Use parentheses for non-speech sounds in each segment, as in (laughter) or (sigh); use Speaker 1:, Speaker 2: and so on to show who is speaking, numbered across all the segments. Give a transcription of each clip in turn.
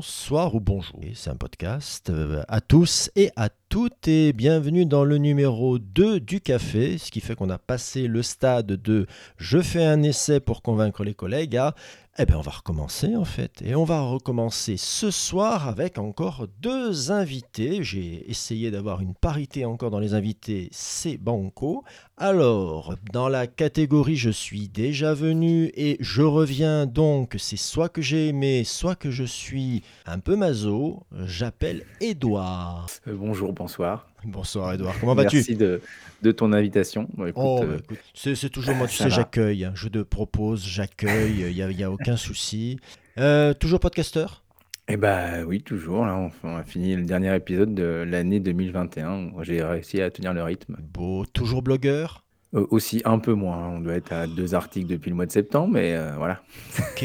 Speaker 1: bonsoir ou bonjour. C'est un podcast euh, à tous et à toutes et bienvenue dans le numéro 2 du café, ce qui fait qu'on a passé le stade de je fais un essai pour convaincre les collègues à eh bien on va recommencer en fait et on va recommencer ce soir avec encore deux invités. J'ai essayé d'avoir une parité encore dans les invités, c'est banco. Alors, dans la catégorie je suis déjà venu et je reviens donc, c'est soit que j'ai aimé, soit que je suis un peu maso, j'appelle Edouard.
Speaker 2: Euh, bonjour, bonsoir.
Speaker 1: Bonsoir Edouard, comment vas-tu
Speaker 2: Merci de, de ton invitation. Bon, écoute,
Speaker 1: Oh,
Speaker 2: euh,
Speaker 1: c'est toujours moi, tu sais, j'accueille. hein. Je te propose, j'accueille, il n'y a, y a aucun souci. Euh, toujours podcasteur?
Speaker 2: Eh bah oui, toujours. Là, on, on a fini le dernier épisode de l'année 2021. où J'ai réussi à tenir le rythme.
Speaker 1: Beau, toujours blogueur?
Speaker 2: Euh, aussi un peu moins. hein. On doit être à deux articles depuis le mois de septembre, mais voilà.
Speaker 1: Ok,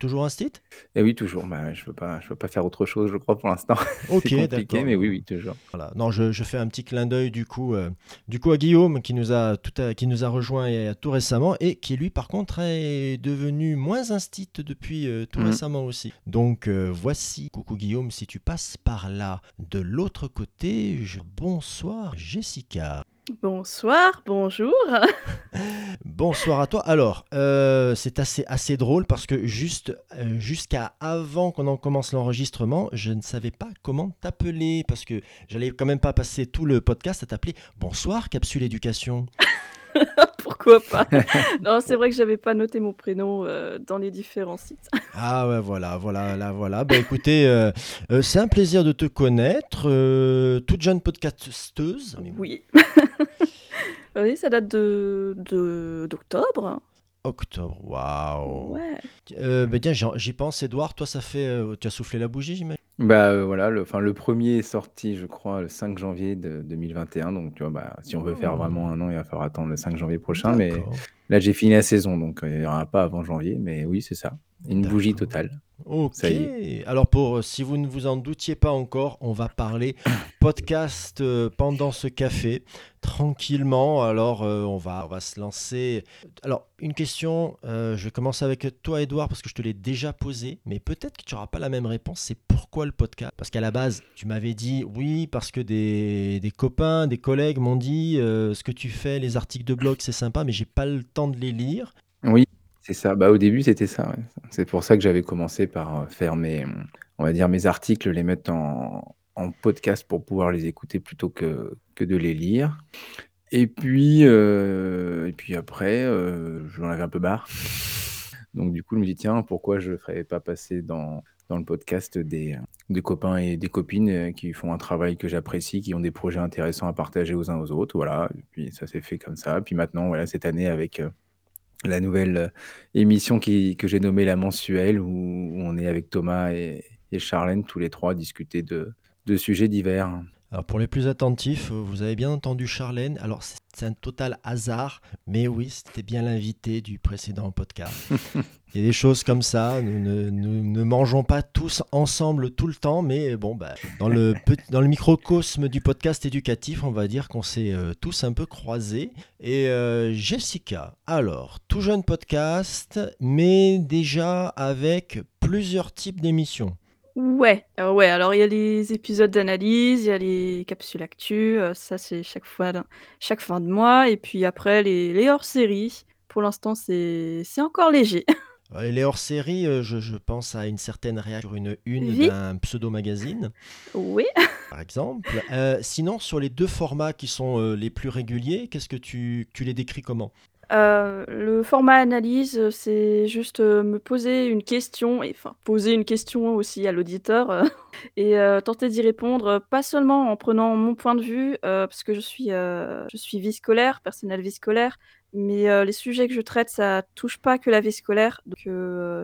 Speaker 1: toujours un site?
Speaker 2: Et oui, toujours. Bah, je peux pas, je peux pas faire autre chose, je crois, pour l'instant. (laughs)
Speaker 1: Ok,
Speaker 2: C'est compliqué, mais oui, oui, toujours.
Speaker 1: Voilà. Non, je, je fais un petit clin d'œil du coup, euh, du coup à Guillaume qui nous a tout à- qui nous a rejoint tout récemment et qui lui par contre est devenu moins instit depuis euh, tout
Speaker 2: Mhm.
Speaker 1: récemment aussi. Donc euh, voici, coucou Guillaume, si tu passes par là de l'autre côté, je... bonsoir Jessica.
Speaker 3: Bonsoir, bonjour. (laughs)
Speaker 1: Bonsoir à toi. Alors, euh, c'est assez, assez drôle parce que juste euh, jusqu'à avant qu'on en commence l'enregistrement, je ne savais pas comment t'appeler parce que j'allais quand même pas passer tout le podcast à t'appeler Bonsoir Capsule Éducation. (laughs)
Speaker 3: Pourquoi pas? (laughs) Non, c'est vrai que j'avais pas noté mon prénom euh, dans les différents sites.
Speaker 1: Ah ouais, voilà, voilà, là, voilà. Ben écoutez, euh, euh, c'est un plaisir de te connaître. toute jeune podcasteuse.
Speaker 3: Oui. Oui, ça date de de- d'octobre.
Speaker 1: Octobre, waouh.
Speaker 3: Ouais.
Speaker 1: Euh, tiens, j'en- j'y pense, Edouard. Toi, ça fait. euh, tu as soufflé la bougie, j'imagine?
Speaker 2: Bah euh, voilà, le, enfin, le premier est sorti, je crois, le 5 janvier de 2021. Donc, tu vois, bah, si on veut faire vraiment un an, il va falloir attendre le 5 janvier prochain. Mais. Là, j'ai fini la saison, donc il n'y aura pas avant janvier, mais oui, c'est ça. Une
Speaker 1: D'accord.
Speaker 2: bougie totale.
Speaker 1: Ok. Alors pour euh, si vous ne vous en doutiez pas encore, on va parler (coughs) podcast euh, pendant ce café tranquillement. Alors euh, on va on va se lancer. Alors une question. euh, je vais commencer avec toi, Edouard, parce que je te l'ai déjà posé, mais peut-être que tu n'auras pas la même réponse. C'est pourquoi le podcast? Parce qu'à la base, tu m'avais dit oui parce que des, des copains, des collègues m'ont dit euh, ce que tu fais, les articles de blog, c'est sympa, mais j'ai pas le temps de les lire.
Speaker 2: Oui, c'est ça. Bah, au début, c'était ça. C'est pour ça que j'avais commencé par euh, faire mes, on va dire, mes articles, les mettre en, podcast pour pouvoir les écouter plutôt que, que de les lire. Et puis, euh, et puis après, euh, j'en avais un peu marre. Donc du coup, je me dis, tiens, pourquoi je ne ferais pas passer dans, dans le podcast des, des copains et des copines euh, qui font un travail que j'apprécie, qui ont des projets intéressants à partager aux uns aux autres. Voilà, et puis ça s'est fait comme ça. Puis maintenant, voilà, cette année, avec la nouvelle euh, émission que j'ai nommée La Mensuelle, où, on est avec Thomas et, Charlène, tous les trois, discuter de sujets divers.
Speaker 1: Alors pour les plus attentifs, euh, vous avez bien entendu Charlène. Alors c'est un total hasard, mais oui, c'était bien l'invité du précédent podcast. (laughs) Il y a des choses comme ça. Nous ne, nous ne mangeons pas tous ensemble tout le temps, mais bon, bah, dans le (laughs) petit- dans le microcosme du podcast éducatif, on va dire qu'on s'est euh, tous un peu croisés. Et euh, Jessica, alors tout jeune podcast, mais déjà avec plusieurs types d'émissions.
Speaker 3: Ouais, euh, ouais. Alors il y a les épisodes d'analyse, il y a les capsules actu, euh, ça c'est chaque fois, chaque fin de mois, et puis après les, les hors-séries. Pour l'instant, c'est c'est encore léger. (laughs)
Speaker 1: Les hors-séries, euh, je, je pense à une certaine réaction sur une une
Speaker 3: Oui.
Speaker 1: d'un pseudo-magazine,
Speaker 3: oui.
Speaker 1: par exemple. Euh, sinon, sur les deux formats qui sont euh, les plus réguliers, qu'est-ce que tu, tu les décris comment?
Speaker 3: Euh, le format analyse, c'est juste euh, me poser une question, et enfin poser une question aussi à l'auditeur, euh, (laughs) et tenter d'y répondre, pas seulement en prenant mon point de vue, parce que je suis, je suis vie scolaire, personnel vie scolaire, mais les sujets que je traite, ça touche pas que la vie scolaire, donc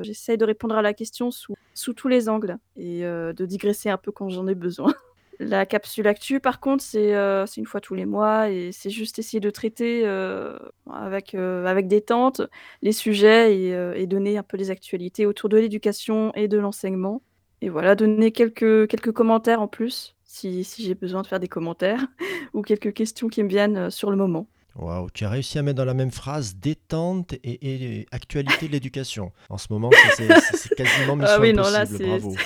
Speaker 3: j'essaye de répondre à la question sous, sous tous les angles, et de digresser un peu quand j'en ai besoin. (laughs) La capsule actu, par contre, c'est euh, c'est une fois tous les mois et c'est juste essayer de traiter euh, avec, euh, avec détente les sujets et, et donner un peu les actualités autour de l'éducation et de l'enseignement. Et voilà, donner quelques, quelques commentaires en plus, si, si j'ai besoin de faire des commentaires, (laughs) ou quelques questions qui me viennent sur le moment.
Speaker 1: Waouh, tu as réussi à mettre dans la même phrase détente et, et actualité de l'éducation. En ce moment, c'est- quasiment (laughs) mission
Speaker 3: Ah oui, non, là,
Speaker 1: impossible, bravo.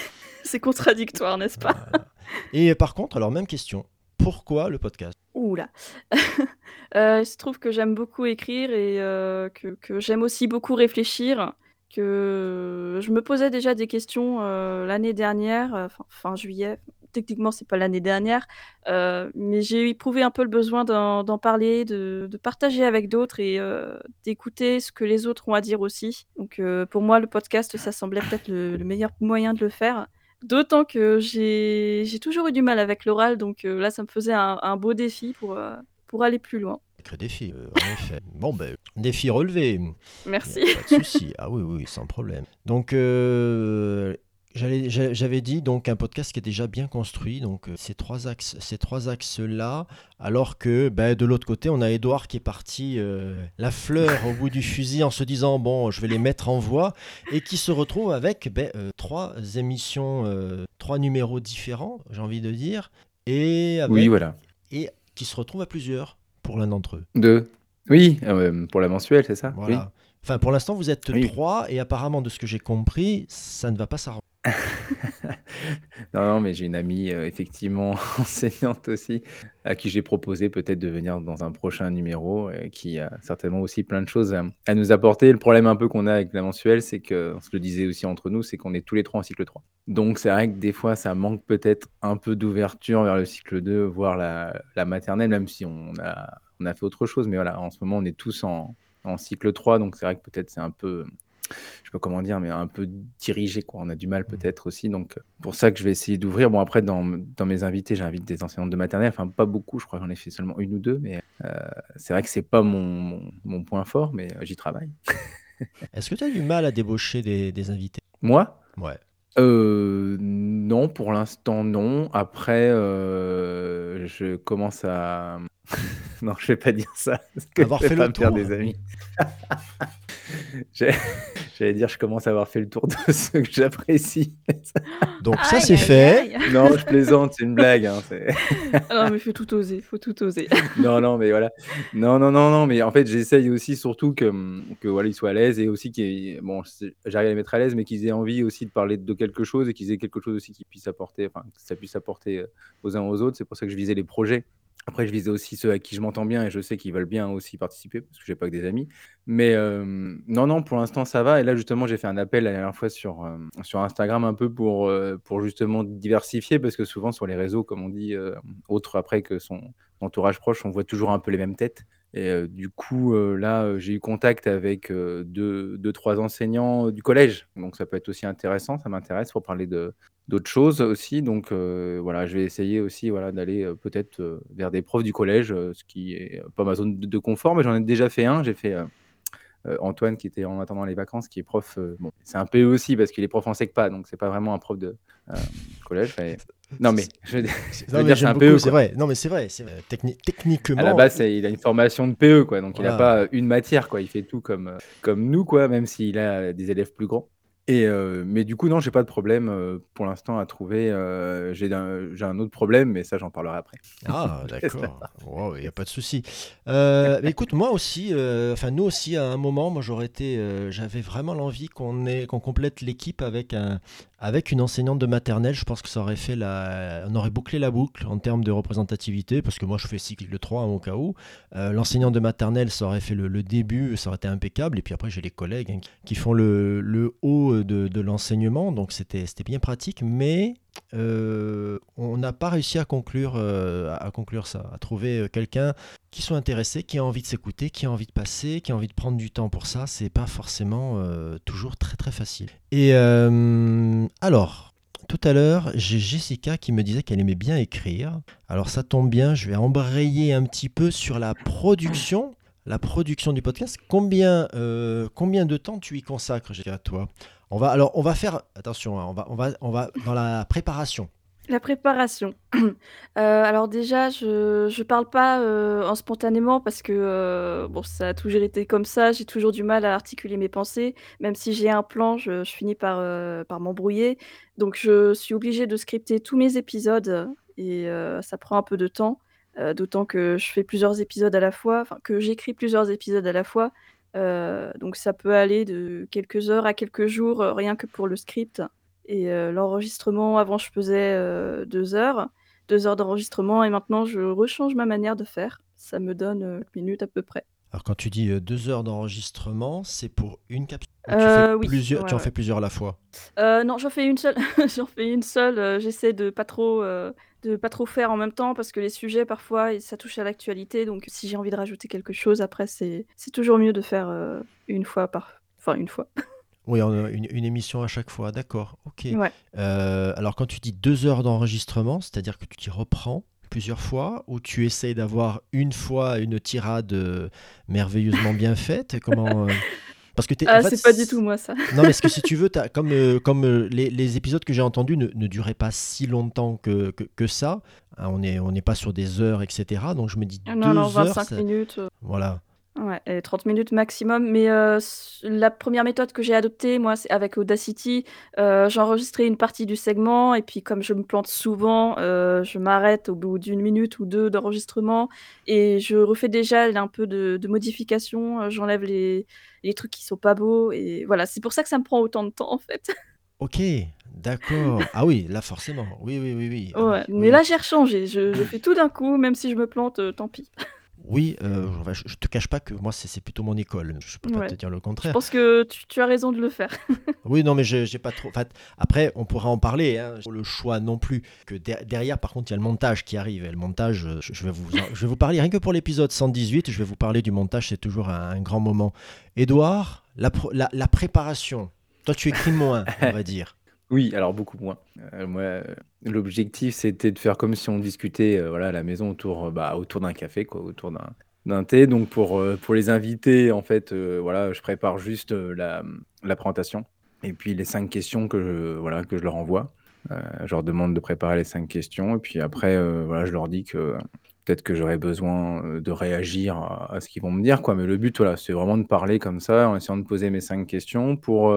Speaker 1: (laughs)
Speaker 3: C'est contradictoire, n'est-ce pas
Speaker 1: Voilà. Et par contre, alors même question, pourquoi le podcast?
Speaker 3: Ouh là! Heu, il se trouve que j'aime beaucoup écrire et heu, que que j'aime aussi beaucoup réfléchir, que je me posais déjà des questions, heu, l'année dernière, fin fin juillet. Techniquement, c'est pas l'année dernière, mais j'ai éprouvé un peu le besoin d'en parler, de de partager avec d'autres et d'écouter ce que les autres ont à dire aussi. Donc pour moi, le podcast, ça semblait peut-être le le meilleur moyen de le faire. D'autant que j'ai toujours eu du mal avec l'oral, donc heu, là, ça me faisait un un beau défi pour, heu, pour aller plus loin.
Speaker 1: Sacré défi, euh, en effet. (laughs) Bon, ben, défi relevé.
Speaker 3: Merci.
Speaker 1: pas de souci. Ah oui, oui, sans problème. Donc, euh, j'avais dit donc un podcast qui est déjà bien construit. Donc, euh, ces trois axes, ces trois axes-là. Alors que ben, de l'autre côté, on a Edouard qui est parti euh, la fleur au bout du fusil en se disant bon, je vais les mettre en voie et qui se retrouve avec ben, euh, trois émissions, euh, trois numéros différents, j'ai envie de dire, et avec,
Speaker 2: Oui, voilà.
Speaker 1: et qui se retrouvent à plusieurs pour l'un d'entre eux.
Speaker 2: Deux. Oui, pour la mensuelle, c'est ça?
Speaker 1: Voilà. Enfin, pour l'instant, vous êtes
Speaker 2: Oui.
Speaker 1: trois et apparemment, de ce que j'ai compris, ça ne va pas s'arranger. (laughs)
Speaker 2: Non, non, mais j'ai une amie, euh, effectivement, (laughs) enseignante aussi, à qui j'ai proposé peut-être de venir dans un prochain numéro, euh, qui a certainement aussi plein de choses à, nous apporter. Le problème un peu qu'on a avec la mensuelle, c'est que, on se le disait aussi entre nous, c'est qu'on est tous les trois en cycle 3. Donc c'est vrai que des fois, ça manque peut-être un peu d'ouverture vers le cycle 2, voire la, maternelle, même si on a, on a fait autre chose. Mais voilà, en ce moment, on est tous en, en cycle 3, donc c'est vrai que peut-être c'est un peu je sais pas comment dire, mais un peu dirigé, quoi. On a du mal peut-être aussi, donc euh, pour ça que je vais essayer d'ouvrir. Bon, après, dans, dans mes invités, j'invite des enseignantes de maternelle, enfin pas beaucoup, je crois que j'en ai fait seulement une ou deux, mais euh, c'est vrai que c'est pas mon, mon, mon point fort, mais euh, j'y travaille. (laughs)
Speaker 1: Est-ce que tu as du mal à débaucher des, des invités?
Speaker 2: Moi?
Speaker 1: Ouais.
Speaker 2: euh, non, pour l'instant non. Après, euh, je commence à... (laughs) non, je vais pas dire ça, parce que
Speaker 1: Avoir
Speaker 2: je vais
Speaker 1: fait
Speaker 2: pas
Speaker 1: le
Speaker 2: me faire
Speaker 1: tour.
Speaker 2: des amis. (laughs) J'allais dire, je commence à avoir fait le tour de (laughs) ceux que j'apprécie.
Speaker 1: Donc ça, c'est fait.
Speaker 3: aïe.
Speaker 2: Non, je plaisante, c'est une blague. hein,
Speaker 3: Ah non, mais faut tout oser, faut tout oser.
Speaker 2: non, non, mais voilà. Non, non, non, non, mais en fait, j'essaye aussi surtout que, que voilà, ils soient à l'aise et aussi qu'ils, bon, j'arrive à les mettre à l'aise, mais qu'ils aient envie aussi de parler de quelque chose et qu'ils aient quelque chose aussi qui puisse apporter, enfin, que ça puisse apporter euh, aux uns aux autres. C'est pour ça que je visais les projets. Après, je visais aussi ceux à qui je m'entends bien et je sais qu'ils veulent bien aussi participer parce que j'ai pas que des amis. Mais non, non, pour l'instant, ça va. Et là, justement, j'ai fait un appel la dernière fois sur, sur Instagram un peu pour, pour justement diversifier parce que souvent sur les réseaux, comme on dit, autres après que son entourage proche, on voit toujours un peu les mêmes têtes. Et du coup, là, j'ai eu contact avec deux, deux, trois enseignants du collège. Donc, ça peut être aussi intéressant. Ça m'intéresse pour parler de d'autres choses aussi. Donc, euh, voilà, je vais essayer aussi voilà, d'aller euh, peut-être euh, vers des profs du collège, ce qui est pas ma zone de, de confort, mais j'en ai déjà fait un. J'ai fait Antoine qui était en attendant les vacances, qui est prof. bon, c'est un PE aussi parce qu'il est prof en SECPA, donc c'est pas vraiment un prof de collège. mais- (laughs) Non, mais je (laughs) je veux dire, c'est
Speaker 1: j'aime
Speaker 2: un
Speaker 1: beaucoup,
Speaker 2: PE.
Speaker 1: c'est
Speaker 2: quoi.
Speaker 1: vrai. Non, mais c'est vrai. vrai. Techni- techniquement,
Speaker 2: À la base, il a une formation de PE, quoi. Donc, il n'a pas une matière, quoi. Il fait tout comme, comme nous, quoi, même s'il a des élèves plus grands. Et, euh, mais du coup, non, j'ai pas de problème euh, pour l'instant à trouver. euh, j'ai un, j'ai un autre problème, mais ça, j'en parlerai après.
Speaker 1: Ah, (laughs) d'accord. Il n'y a pas de souci. Écoute, moi aussi, enfin nous aussi, à un moment, moi j'aurais été, j'avais vraiment l'envie qu'on ait, qu'on complète l'équipe avec un, avec une enseignante de maternelle. Je pense que ça aurait fait la, on aurait bouclé la boucle en termes de représentativité, parce que moi je fais cycle 3 hein, au cas où. Euh, L'enseignante de maternelle, ça aurait fait le, début, ça aurait été impeccable. Et puis après, j'ai les collègues hein, qui, font le, le haut de, de l'enseignement, donc c'était bien pratique, mais euh, on n'a pas réussi à conclure, euh, à conclure ça, à trouver euh, quelqu'un qui soit intéressé, qui a envie de s'écouter, qui a envie de passer, qui a envie de prendre du temps pour ça. C'est pas forcément toujours très très facile. Et alors, tout à l'heure, j'ai Jessica qui me disait qu'elle aimait bien écrire. Alors ça tombe bien, je vais embrayer un petit peu sur la production. La production du podcast, combien, combien de temps tu y consacres, Jessica, toi? On va, alors, on va faire, attention, hein, on, va, on, va, on va dans la préparation.
Speaker 3: La préparation. (clears throat) Euh, alors déjà, je je parle pas, en spontanément parce que, heu, bon, ça a toujours été comme ça. J'ai toujours du mal à articuler mes pensées. Même si j'ai un plan, je je finis par, heu, par m'embrouiller. Donc je suis obligée de scripter tous mes épisodes et ça prend un peu de temps. D'autant que je fais plusieurs épisodes à la fois, que j'écris plusieurs épisodes à la fois. Heu, donc ça peut aller de quelques heures à quelques jours, heu, rien que pour le script. Et l'enregistrement, avant, je faisais 2 heures. 2 heures d'enregistrement et maintenant je rechange ma manière de faire. Ça me donne, minutes à peu près.
Speaker 1: Alors quand tu dis, 2 heures d'enregistrement, c'est pour une capsule? tu
Speaker 3: Heu, oui,
Speaker 1: plusieurs tu en
Speaker 3: ouais,
Speaker 1: fais plusieurs à la fois?
Speaker 3: Non, j'en fais une seule. (laughs) J'en fais une seule, j'essaie de pas trop, de pas trop faire en même temps parce que les sujets parfois ça touche à l'actualité donc si j'ai envie de rajouter quelque chose après c'est c'est toujours mieux de faire, heu, une fois par enfin une fois. (laughs)
Speaker 1: Oui, en, une une émission à chaque fois, d'accord, OK.
Speaker 3: Ouais.
Speaker 1: Heu, alors quand tu dis 2 heures d'enregistrement, c'est-à-dire que tu t'y reprends plusieurs fois ou tu essayes d'avoir une fois une tirade, merveilleusement bien faite? Comment? (laughs) Parce que en
Speaker 3: Ah,
Speaker 1: fait
Speaker 3: c'est pas du tout moi ça.
Speaker 1: non, mais est-ce que (laughs) si tu veux, comme, heu, comme, heu, les les épisodes que j'ai entendus ne ne duraient pas si longtemps que que que ça, hein, on est on n'est pas sur des heures et cetera, donc je me dis
Speaker 3: Non, non,
Speaker 1: 2 heures,
Speaker 3: 25
Speaker 1: ça
Speaker 3: minutes,
Speaker 1: voilà.
Speaker 3: Ouais et 30 minutes maximum, mais heu, s la première méthode que j'ai adoptée, moi, c'est avec Audacity. Heu, j'enregistrais une partie du segment et puis comme je me plante souvent, heu, je m'arrête au bout d'une minute ou 2 d'enregistrement et je refais déjà un peu de de modifications, heu, j'enlève les les trucs qui sont pas beaux et voilà, c'est pour ça que ça me prend autant de temps, en fait. (laughs)
Speaker 1: OK, d'accord. Ah oui, là forcément. Oui, oui, oui, oui. Ah
Speaker 3: Ouais,
Speaker 1: oui, oui,
Speaker 3: mais
Speaker 1: oui.
Speaker 3: là, j'ai rechangé, je je fais tout d'un coup, même si je me plante, heu, tant pis. (laughs)
Speaker 1: Oui, enfin, je je te cache pas que moi, c'est plutôt mon école. Je peux pas te dire le
Speaker 3: je
Speaker 1: contraire.
Speaker 3: pense que tu tu as raison de le faire. (laughs)
Speaker 1: Oui, non, mais j'ai pas trop enfin, après, on pourra en parler, hein, le choix non plus, que der derrière, par contre, il y a le montage qui arrive et le montage, heu, je je vais vous je vais vous parler rien que pour l'épisode 118, je vais vous parler du montage, c'est toujours un un grand moment. Édouard, la la préparation, toi, tu écris moins, on va dire.
Speaker 2: Oui, alors beaucoup moins. Heu, moi, heu, l'objectif, c'était de faire comme si on discutait, heu, voilà, à la maison autour, bah, autour d'un café, quoi, autour d'un thé. Donc pour, pour les invités, en fait, voilà, je prépare juste, la, la présentation et puis les 5 questions que je voilà, que je leur envoie. Je leur demande de préparer les 5 questions et puis après, voilà, je leur dis que peut-être que j'aurais besoin, de réagir à ce qu'ils vont me dire, quoi. Mais le but, voilà, c'est vraiment de parler comme ça, en essayant de poser mes 5 questions pour,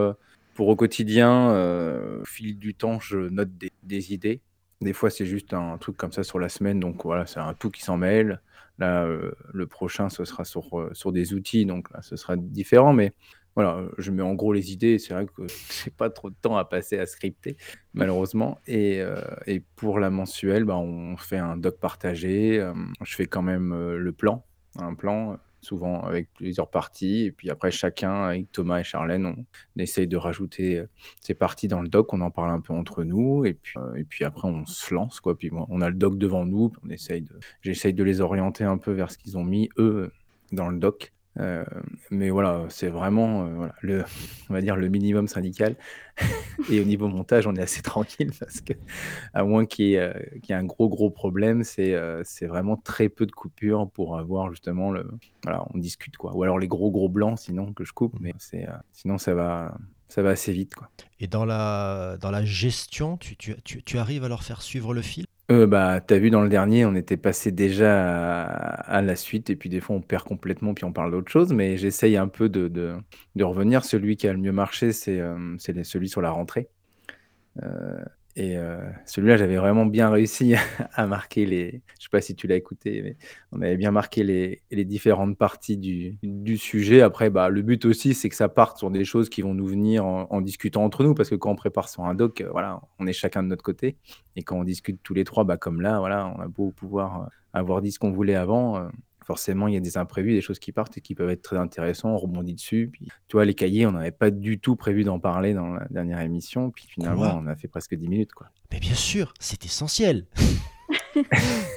Speaker 2: pour au quotidien, heu, au fil du temps, je note des idées. Des fois, c'est juste un truc comme ça sur la semaine, donc voilà, c'est un tout qui s'en mêle. Là, heu, le prochain, ce sera sur, heu, sur des outils, donc là, ce sera différent, mais voilà, je mets en gros les idées. C'est vrai que (laughs) j'ai pas trop de temps à passer à scripter, malheureusement et et pour la mensuelle, bah, on fait un doc partagé, je fais quand même, le plan, un plan, souvent avec plusieurs parties et puis après chacun, avec Thomas et Charlène, on essaye de rajouter, heu, ces parties dans le doc, on en parle un peu entre nous et puis, heu et puis après on se lance quoi. Puis on a le doc devant nous, on essaye de j'essaye de les orienter un peu vers ce qu'ils ont mis eux, dans le doc. Heu, mais voilà, c'est vraiment, heu, voilà, le on va dire le minimum syndical (laughs) et au niveau montage, on est assez (laughs) tranquille parce que à moins qu'il y ait, heu, qu'il y ait un gros, gros problème, c'est, heu, c'est vraiment très peu de coupures pour avoir justement le voilà, on discute quoi. Ou alors les gros, gros blancs sinon que je coupe, mais c'est, heu, sinon ça va ça va assez vite quoi.
Speaker 1: Et dans la dans la gestion, tu tu tu tu arrives à leur faire suivre le fil?
Speaker 2: Heu, bah, tu as vu dans le dernier, on était passé déjà à la suite et puis des fois on perd complètement puis on parle d'autre chose, mais j'essaye un peu de de revenir. Celui qui a le mieux marché, c'est, les celui sur la rentrée. Heu et heu, celui-là, j'avais vraiment bien réussi (laughs) à marquer les je sais pas si tu l'as écouté, mais on avait bien marqué les différentes parties du sujet. Après, bah, le but aussi, c'est que ça parte sur des choses qui vont nous venir en discutant entre nous parce que quand on prépare sur un doc, heu, voilà, on est chacun de notre côté et quand on discute tous les 3, bah, comme là, voilà, on a beau pouvoir, heu, avoir dit ce qu'on voulait avant, forcément, il y a des imprévus, des choses qui partent et qui peuvent être très intéressants. On rebondit dessus. Puis, tu vois, les cahiers, on n'avait pas du tout prévu d'en parler dans la dernière émission. Puis finalement,
Speaker 1: Quoi?
Speaker 2: on a fait presque 10 minutes, quoi.
Speaker 1: Mais bien sûr, c'est essentiel! (laughs)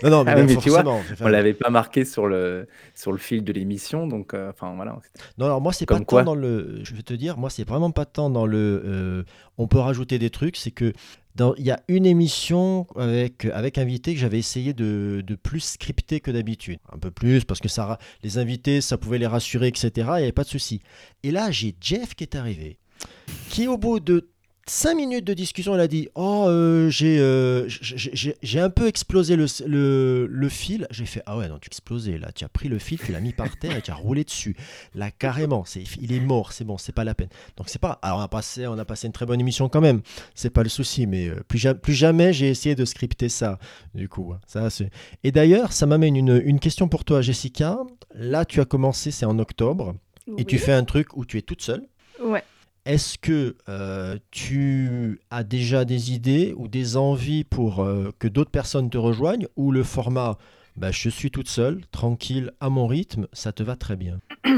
Speaker 1: Non, non, mais
Speaker 2: Ah oui, mais tu vois, on l'avait pas marqué sur le sur le fil de l'émission, donc heu, enfin voilà,
Speaker 1: Non, alors moi, c'est pas tant dans le je vais te dire, moi, c'est vraiment pas tant dans le, heu, on peut rajouter des trucs, c'est que il y a une émission avec, avec invité que j'avais essayé de de plus scripter que d'habitude. Un peu plus parce que ça les invités, ça pouvait les rassurer et cetera, il y avait pas de souci. Et là, j'ai Jeff qui est arrivé, qui au bout de 5 minutes de discussion, il a dit: «Oh, j'ai, heu, j j'ai un peu explosé le le le fil». J'ai fait: «Ah ouais, non, tu explosé là, tu as pris le fil, tu l'as mis par terre et tu as roulé dessus. Là, carrément, c'est il est mort, c'est bon, c'est pas la peine». Donc c'est pas alors on a passé on a passé une très bonne émission quand même, c'est pas le souci, mais heu, plus ja plus jamais j'ai essayé de scripter ça, du coup, hein. Ça, c'est et d'ailleurs, ça m'amène une, une question pour toi, Jessica. Là, tu as commencé, c'est en octobre et tu fais un truc où tu es toute seule.
Speaker 3: ouais.
Speaker 1: Est-ce que euh, tu as déjà des idées ou des envies pour euh, que d'autres personnes te rejoignent ou le format bah, je suis toute seule, tranquille, à mon rythme, ça te va très bien? (clears throat)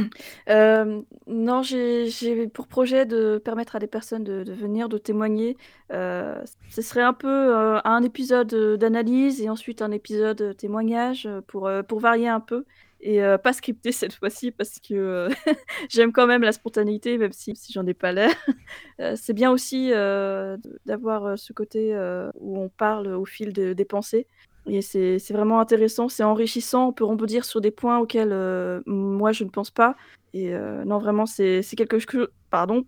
Speaker 3: Euh, non, j'ai pour projet de permettre à des personnes de venir, de témoigner. Ce serait un peu, un épisode, d'analyse et ensuite un épisode, témoignage, pour, pour varier un peu et heu, pas scripté (laughs) cette fois-ci parce que, (laughs) j'aime quand même la spontanéité même si si j'en ai pas l'air. Heu, (laughs) c'est bien aussi, d'avoir, ce côté, où on parle au fil de des pensées. Et c'est vraiment intéressant, c'est enrichissant, on peut rebondir sur des points auxquels, moi je ne pense pas et heu, non vraiment c'est quelque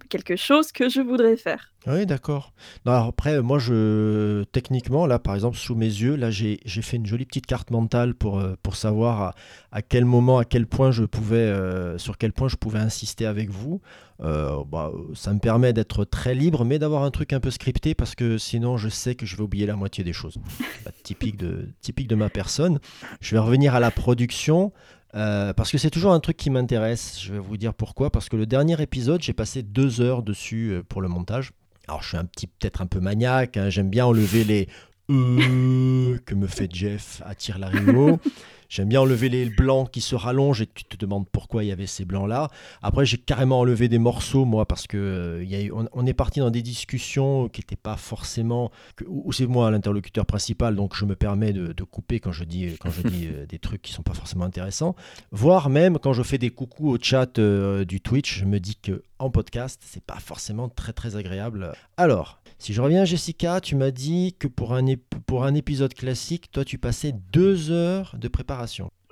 Speaker 3: quelque chose que je voudrais faire.
Speaker 1: Oui, d'accord. Après, moi, je, techniquement, là, par exemple, sous mes yeux, là, j'ai, fait une jolie petite carte mentale pour, euh, pour savoir à, quel moment, à quel point je pouvais, euh, sur quel point je pouvais insister avec vous. Euh, bah, ça me permet d'être très libre, mais d'avoir un truc un peu scripté parce que sinon, je sais que je vais oublier la moitié des choses. Bah, typique de, typique de ma personne. Je vais revenir à la production. Euh, parce que c'est toujours un truc qui m'intéresse. Je vais vous dire pourquoi. Parce que le dernier épisode, j'ai passé deux heures dessus euh, pour le montage. Alors je suis un petit, peut-être un peu maniaque. Hein. J'aime bien enlever les euh que me fait Jeff à tire larigot. (laughs) J'aime bien enlever les blancs qui se rallongent et tu te demandes pourquoi il y avait ces blancs-là. Après, j'ai carrément enlevé des morceaux, moi, parce que euh, y a on, est parti dans des discussions qui n'étaient pas forcément. Ou c'est moi l'interlocuteur principal, donc je me permets de, couper quand je dis, quand je dis (laughs) euh, des trucs qui sont pas forcément intéressants. Voire même quand je fais des coucous au chat euh, du Twitch, je me dis que en podcast, c'est pas forcément très très agréable. Alors, si je reviens, Jessica, tu m'as dit que pour un, pour un épisode classique, toi, tu passais deux heures de préparation.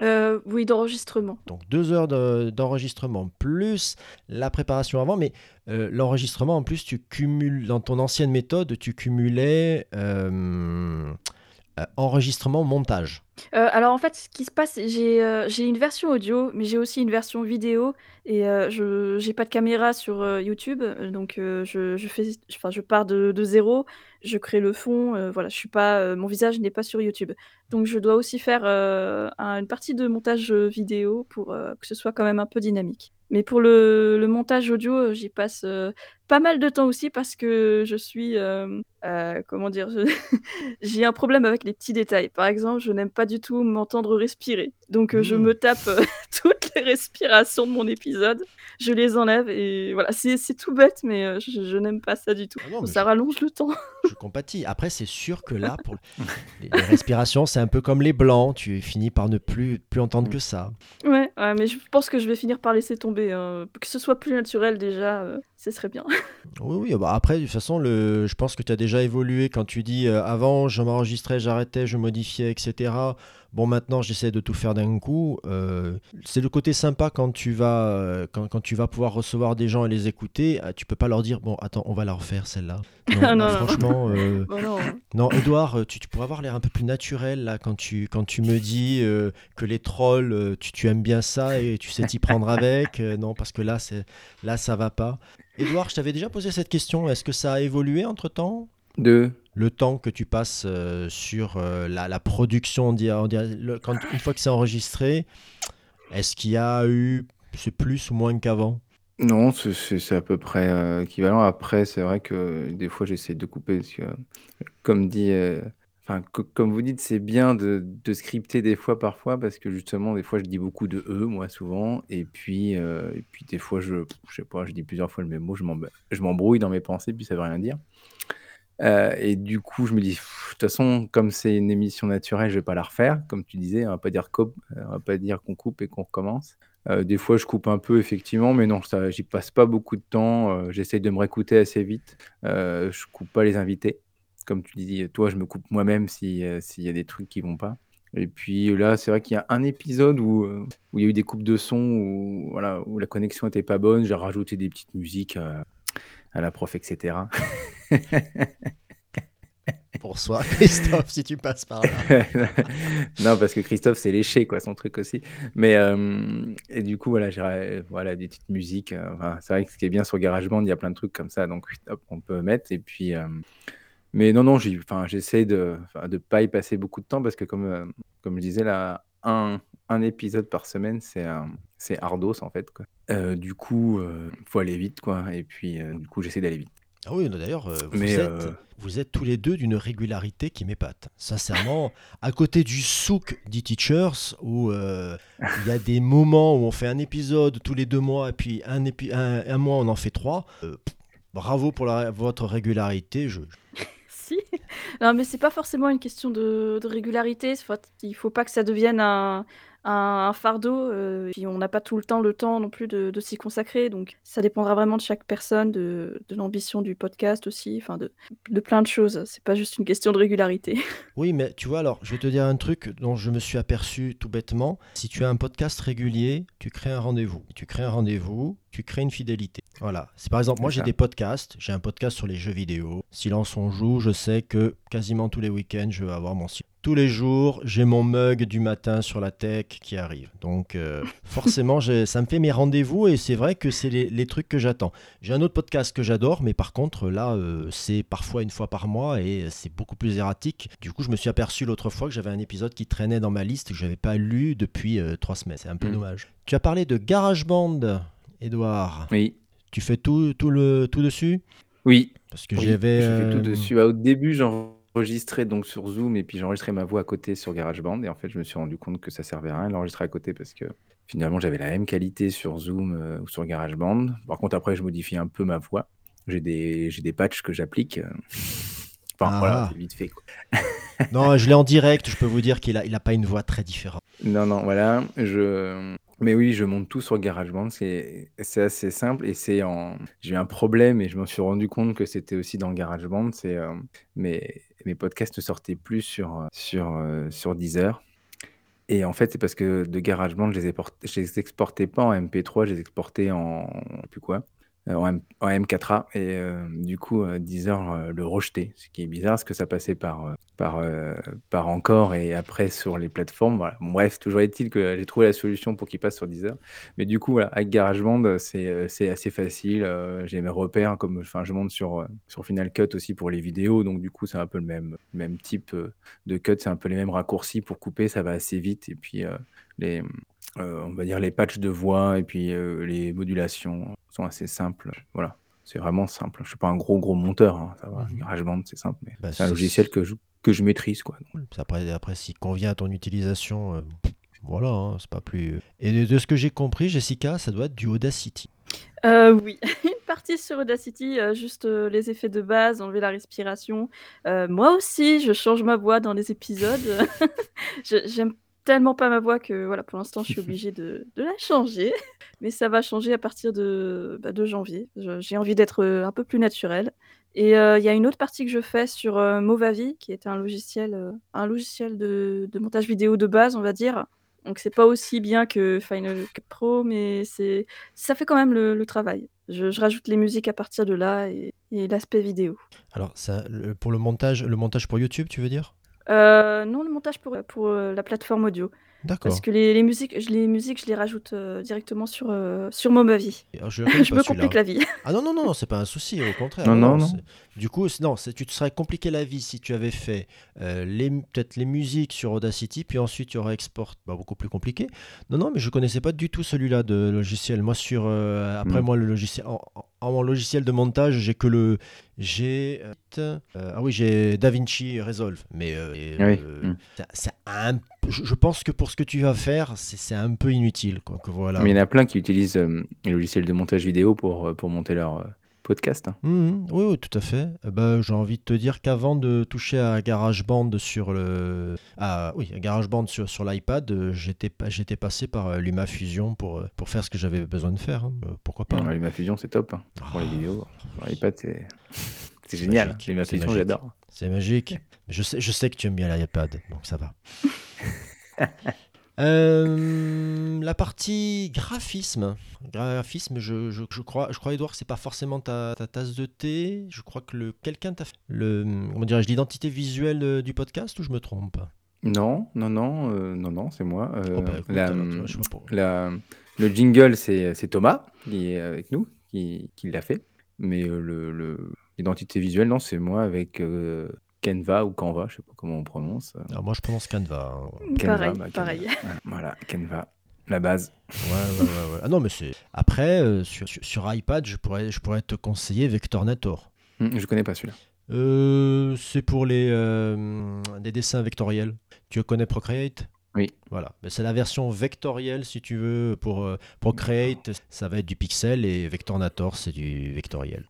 Speaker 3: Euh, oui, d'enregistrement.
Speaker 1: Donc deux heures d'enregistrement plus la préparation avant, mais euh, l'enregistrement en plus tu cumules dans ton ancienne méthode, tu cumulais euh, enregistrement montage.
Speaker 3: Euh, alors en fait, ce qui se passe, j'ai, heu, j'ai une version audio, mais j'ai aussi une version vidéo et je j'ai pas de caméra sur, YouTube, donc je je fais je pars de de 0, je crée le fond, voilà, je suis pas, mon visage n'est pas sur YouTube. Donc je dois aussi faire, une partie de montage, vidéo pour, que ce soit quand même un peu dynamique. Mais pour le le montage audio, j'y passe, heu, pas mal de temps aussi parce que je suis, heu, comment dire? (laughs) j'ai un problème avec les petits détails. Par exemple, je n'aime pas du tout m'entendre respirer. Donc je me mmh. tape, (laughs) toutes les respirations de mon épisode, je les enlève et voilà, c'est tout bête mais je n'aime pas ça du tout. Ah ça rallonge le temps.
Speaker 1: Je compatis. Après, c'est sûr que là, pour (laughs) les respirations, c'est un peu comme les blancs, tu finis par ne plus plus entendre que ça.
Speaker 3: Ouais, ouais, mais je pense que je vais finir par laisser tomber, hein. Que ce soit plus naturel déjà, ce serait bien. (laughs)
Speaker 1: Oui, oui, bah, après, de toute façon, le je pense que tu as déjà évolué quand tu dis, «Avant, je m'enregistrais, j'arrêtais, je modifiais etc. Bon, maintenant, j'essaie de tout faire d'un coup. Euh, c'est le côté sympa quand tu vas euh, quand, quand, tu vas pouvoir recevoir des gens et les écouter. Euh, tu peux pas leur dire bon, attends, on va la refaire celle-là. (laughs)
Speaker 3: Non, non,
Speaker 1: franchement, (laughs) non. non, Edouard, tu, tu, pourrais avoir l'air un peu plus naturel là quand tu quand tu me dis que les trolls, tu, tu, aimes bien ça et tu sais t'y prendre avec. non, parce que là, c'est là, ça va pas. Edouard, je t'avais déjà posé cette question. Est-ce que ça a évolué entre temps?
Speaker 2: De
Speaker 1: le temps que tu passes euh, sur euh, la, production, on quand, une fois que c'est enregistré, est-ce qu'il y a eu c'est plus ou moins qu'avant?
Speaker 2: Non, c'est à peu près euh, équivalent. Après, c'est vrai que des fois, j'essaie de couper. comme dit, comme vous dites, c'est bien de, scripter des fois, parfois, parce que justement, des fois, je dis beaucoup de e, moi, souvent. Et puis, et puis des fois, je, je sais pas, je dis plusieurs fois le même mot, je m'embrouille dans mes pensées, puis ça veut rien dire. Euh, et du coup, je me dis: «De toute façon, comme c'est une émission naturelle, je vais pas la refaire». Comme tu disais, on va pas dire va pas dire qu'on coupe et qu'on recommence. Euh, des fois, je coupe un peu effectivement, mais non, j'y passe pas beaucoup de temps, euh, j'essaye de me réécouter assez vite. Euh, je coupe pas les invités. Comme tu dis, toi, je me coupe moi-même si, s'il y a des trucs qui vont pas. Et puis là, c'est vrai qu'il y a un épisode où, où il y a eu des coupes de son, où voilà, où la connexion était pas bonne. J'ai rajouté des petites musiques, à la prof, etc. (laughs)
Speaker 1: Pour soi, (laughs) Christophe, si tu passes par
Speaker 2: là. (laughs) non, parce que Christophe, c'est léché, quoi, son truc aussi. Mais, euh, et du coup, voilà, j'ai voilà, des petites musiques. Euh, c'est vrai que ce qui est bien sur GarageBand, il y a plein de trucs comme ça, donc on peut mettre. Et puis, euh, mais non, non, j'essaie de ne pas y passer beaucoup de temps parce que, comme, comme je disais, là, un, un épisode par semaine, c'est c'est ardos en fait. Quoi. Euh, du coup, il faut aller vite, quoi. Et puis, du coup, j'essaie d'aller vite.
Speaker 1: Ah oui, d'ailleurs, vous, êtes, vous êtes tous les deux d'une régularité qui m'épate. Sincèrement, à côté du souk d'e-teachers, où il y a des moments où on fait un épisode tous les deux mois, et puis un, un, mois on en fait trois, bravo pour votre régularité. Je.
Speaker 3: Non, mais c'est pas forcément une question de, régularité. Il faut pas que ça devienne un, fardeau. Euh, on n'a pas tout le temps le temps non plus de, s'y consacrer. Donc ça dépendra vraiment de chaque personne, de, l'ambition du podcast aussi, enfin de, de plein de choses. C'est pas juste une question de régularité. (laughs)
Speaker 1: Oui, mais tu vois, alors je vais te dire un truc dont je me suis aperçu tout bêtement. Si tu as un podcast régulier, tu crées un rendez-vous. Tu crées un rendez-vous, tu crées une fidélité. Voilà. C'est par exemple, moi j'ai des podcasts. J'ai un podcast sur les jeux vidéo. Silence on joue, je sais que quasiment tous les week-ends, je vais avoir mon site tous les jours, j'ai mon mug du matin sur la tech qui arrive. Donc euh, (laughs) forcément, ça me fait mes rendez-vous et c'est vrai que c'est les, trucs que j'attends. J'ai un autre podcast que j'adore, mais par contre, là, euh, c'est parfois une fois par mois et c'est beaucoup plus erratique. Du coup, je me suis aperçu l'autre fois que j'avais un épisode qui traînait dans ma liste que je n'avais pas lu depuis euh, trois semaines. C'est un peu mm. dommage. Tu as parlé de GarageBand, Edouard.
Speaker 2: Oui.
Speaker 1: Tu fais tout, tout, le, tout dessus?
Speaker 2: Oui.
Speaker 1: Parce que j'avais...
Speaker 2: Je fais tout dessus. Bah, au début, j'en enregistré donc sur Zoom et puis j'enregistrais ma voix à côté sur GarageBand et en fait je me suis rendu compte que ça servait à rien de l'enregistrer à côté parce que finalement j'avais la même qualité sur Zoom euh, ou sur GarageBand. Par contre après je modifie un peu ma voix. J'ai des, j'ai des patchs que j'applique. Euh. Enfin voilà, ah. c'est vite fait.
Speaker 1: non, je l'ai en direct, je peux vous dire qu'il a, il a pas une voix très différente.
Speaker 2: Non, non, voilà. Je, mais oui, je monte tout sur GarageBand, c'est assez simple et c'est en j'ai eu un problème et je me suis rendu compte que c'était aussi dans GarageBand, c'est, euh, mes mes podcasts ne sortaient plus sur, euh, sur, euh, sur Deezer et en fait, c'est parce que de GarageBand, je les je les exportais pas en MP3, je les exportais en plus quoi. Euh, en, M4A et euh, du coup euh, Deezer le rejetait, ce qui est bizarre parce que ça passait par, par, encore et après sur les plateformes. Voilà. bref, toujours est-il que j'ai trouvé la solution pour qu'il passe sur Deezer. Mais du coup, avec GarageBand, c'est assez facile. j'ai mes repères, comme je monte sur, sur Final Cut aussi pour les vidéos, donc du coup, c'est un peu le même, même type de cut, c'est un peu les mêmes raccourcis pour couper, ça va assez vite. Et puis, les, on va dire les patchs de voix et puis les modulations sont assez simples. Voilà, c'est vraiment simple. Je suis pas un gros gros monteur, hein, ça va. Mmh GarageBand, c'est simple, mais bah, c'est un logiciel que je, que je maîtrise, quoi.
Speaker 1: Après, après s'il convient à ton utilisation, euh, voilà, hein, c'est pas plus. Et de, ce que j'ai compris, Jessica, ça doit être du Audacity.
Speaker 3: Euh, oui, (laughs) une partie sur Audacity, euh, juste les effets de base, enlever la respiration. moi aussi, je change ma voix dans les épisodes. (laughs) J'aime tellement pas ma voix que voilà, pour l'instant, je suis (laughs) obligée de, de, la changer. Mais ça va changer à partir de, bah, de janvier. J'ai envie d'être euh, un peu plus naturelle. Et euh, il y a une autre partie que je fais sur euh, Movavi, qui est un logiciel, un logiciel de, de, montage vidéo de base, on va dire. Donc c'est pas aussi bien que Final Cut Pro, mais c'est ça fait quand même le, travail. Je, je, rajoute les musiques à partir de là et, et l'aspect vidéo.
Speaker 1: Alors ça, pour le montage, le montage pour YouTube, tu veux dire?
Speaker 3: Euh, non, le montage pour, euh, la plateforme audio. Parce que les, les musiques, je, les musiques, je les rajoute euh, directement sur, euh, sur Momavi. je, (laughs) je me complique la vie.
Speaker 1: Ah non, non, non, c'est pas un souci, au contraire.
Speaker 2: Non, non, non.
Speaker 1: Du coup, non, tu te serais compliqué la vie si tu avais fait les peut-être les musiques sur Audacity, puis ensuite tu aurais export, bah, beaucoup plus compliqué. Non, non, mais je connaissais pas du tout celui-là de logiciel. Moi, sur après mm. moi, le logiciel, en, logiciel de montage, j'ai que le, j'ai, ah oui, j'ai DaVinci Resolve, mais mm. c'est un je pense que pour ce que tu vas faire, c'est un peu inutile. Quoi, que voilà.
Speaker 2: Mais il y en a plein qui utilisent euh, les logiciels de montage vidéo pour, euh, pour monter leur euh, podcast. Hein.
Speaker 1: Mmh, mmh. oui, oui, tout à fait. bah, J'ai envie de te dire qu'avant de toucher à GarageBand sur le, ah, oui, GarageBand sur, sur l'iPad, j'étais passé par LumaFusion pour, pour faire ce que j'avais besoin de faire. Hein. pourquoi pas
Speaker 2: hein. LumaFusion, c'est top pour les ah. vidéos. L'iPad, c'est génial. LumaFusion, j'adore.
Speaker 1: C'est magique. Je sais, je sais que tu aimes bien l'iPad, donc ça va. (laughs) Euh, la partie graphisme. Graphisme, je, je, je crois, je crois Edouard, que c'est pas forcément ta, ta, tasse de thé. Je crois que le quelqu'un t'a fait le, comment dirais-je, l'identité visuelle euh, du podcast ou je me trompe?
Speaker 2: Non, non, non, euh, non, non, c'est moi. Oh, bah, la, le jingle, c'est Thomas qui est avec nous, qui, qui l'a fait. Mais le l'identité visuelle, non, c'est moi avec Canva ou Canva, je sais pas comment on prononce.
Speaker 1: Alors ah, moi, je prononce Canva.
Speaker 3: Hein. Pareil, bah, pareil.
Speaker 2: Voilà, Canva, la base.
Speaker 1: Ouais, ouais, ouais, Ah non, mais c'est. Après, euh, sur, sur, iPad, je pourrais, je pourrais te conseiller Vectornator.
Speaker 2: Hum, je connais pas celui-là.
Speaker 1: Euh, c'est pour les euh, des dessins vectoriels. Tu connais Procreate?
Speaker 2: Oui.
Speaker 1: Voilà. C'est la version vectorielle, si tu veux, pour Procreate. Ça va être du pixel et Vectornator, c'est du vectoriel.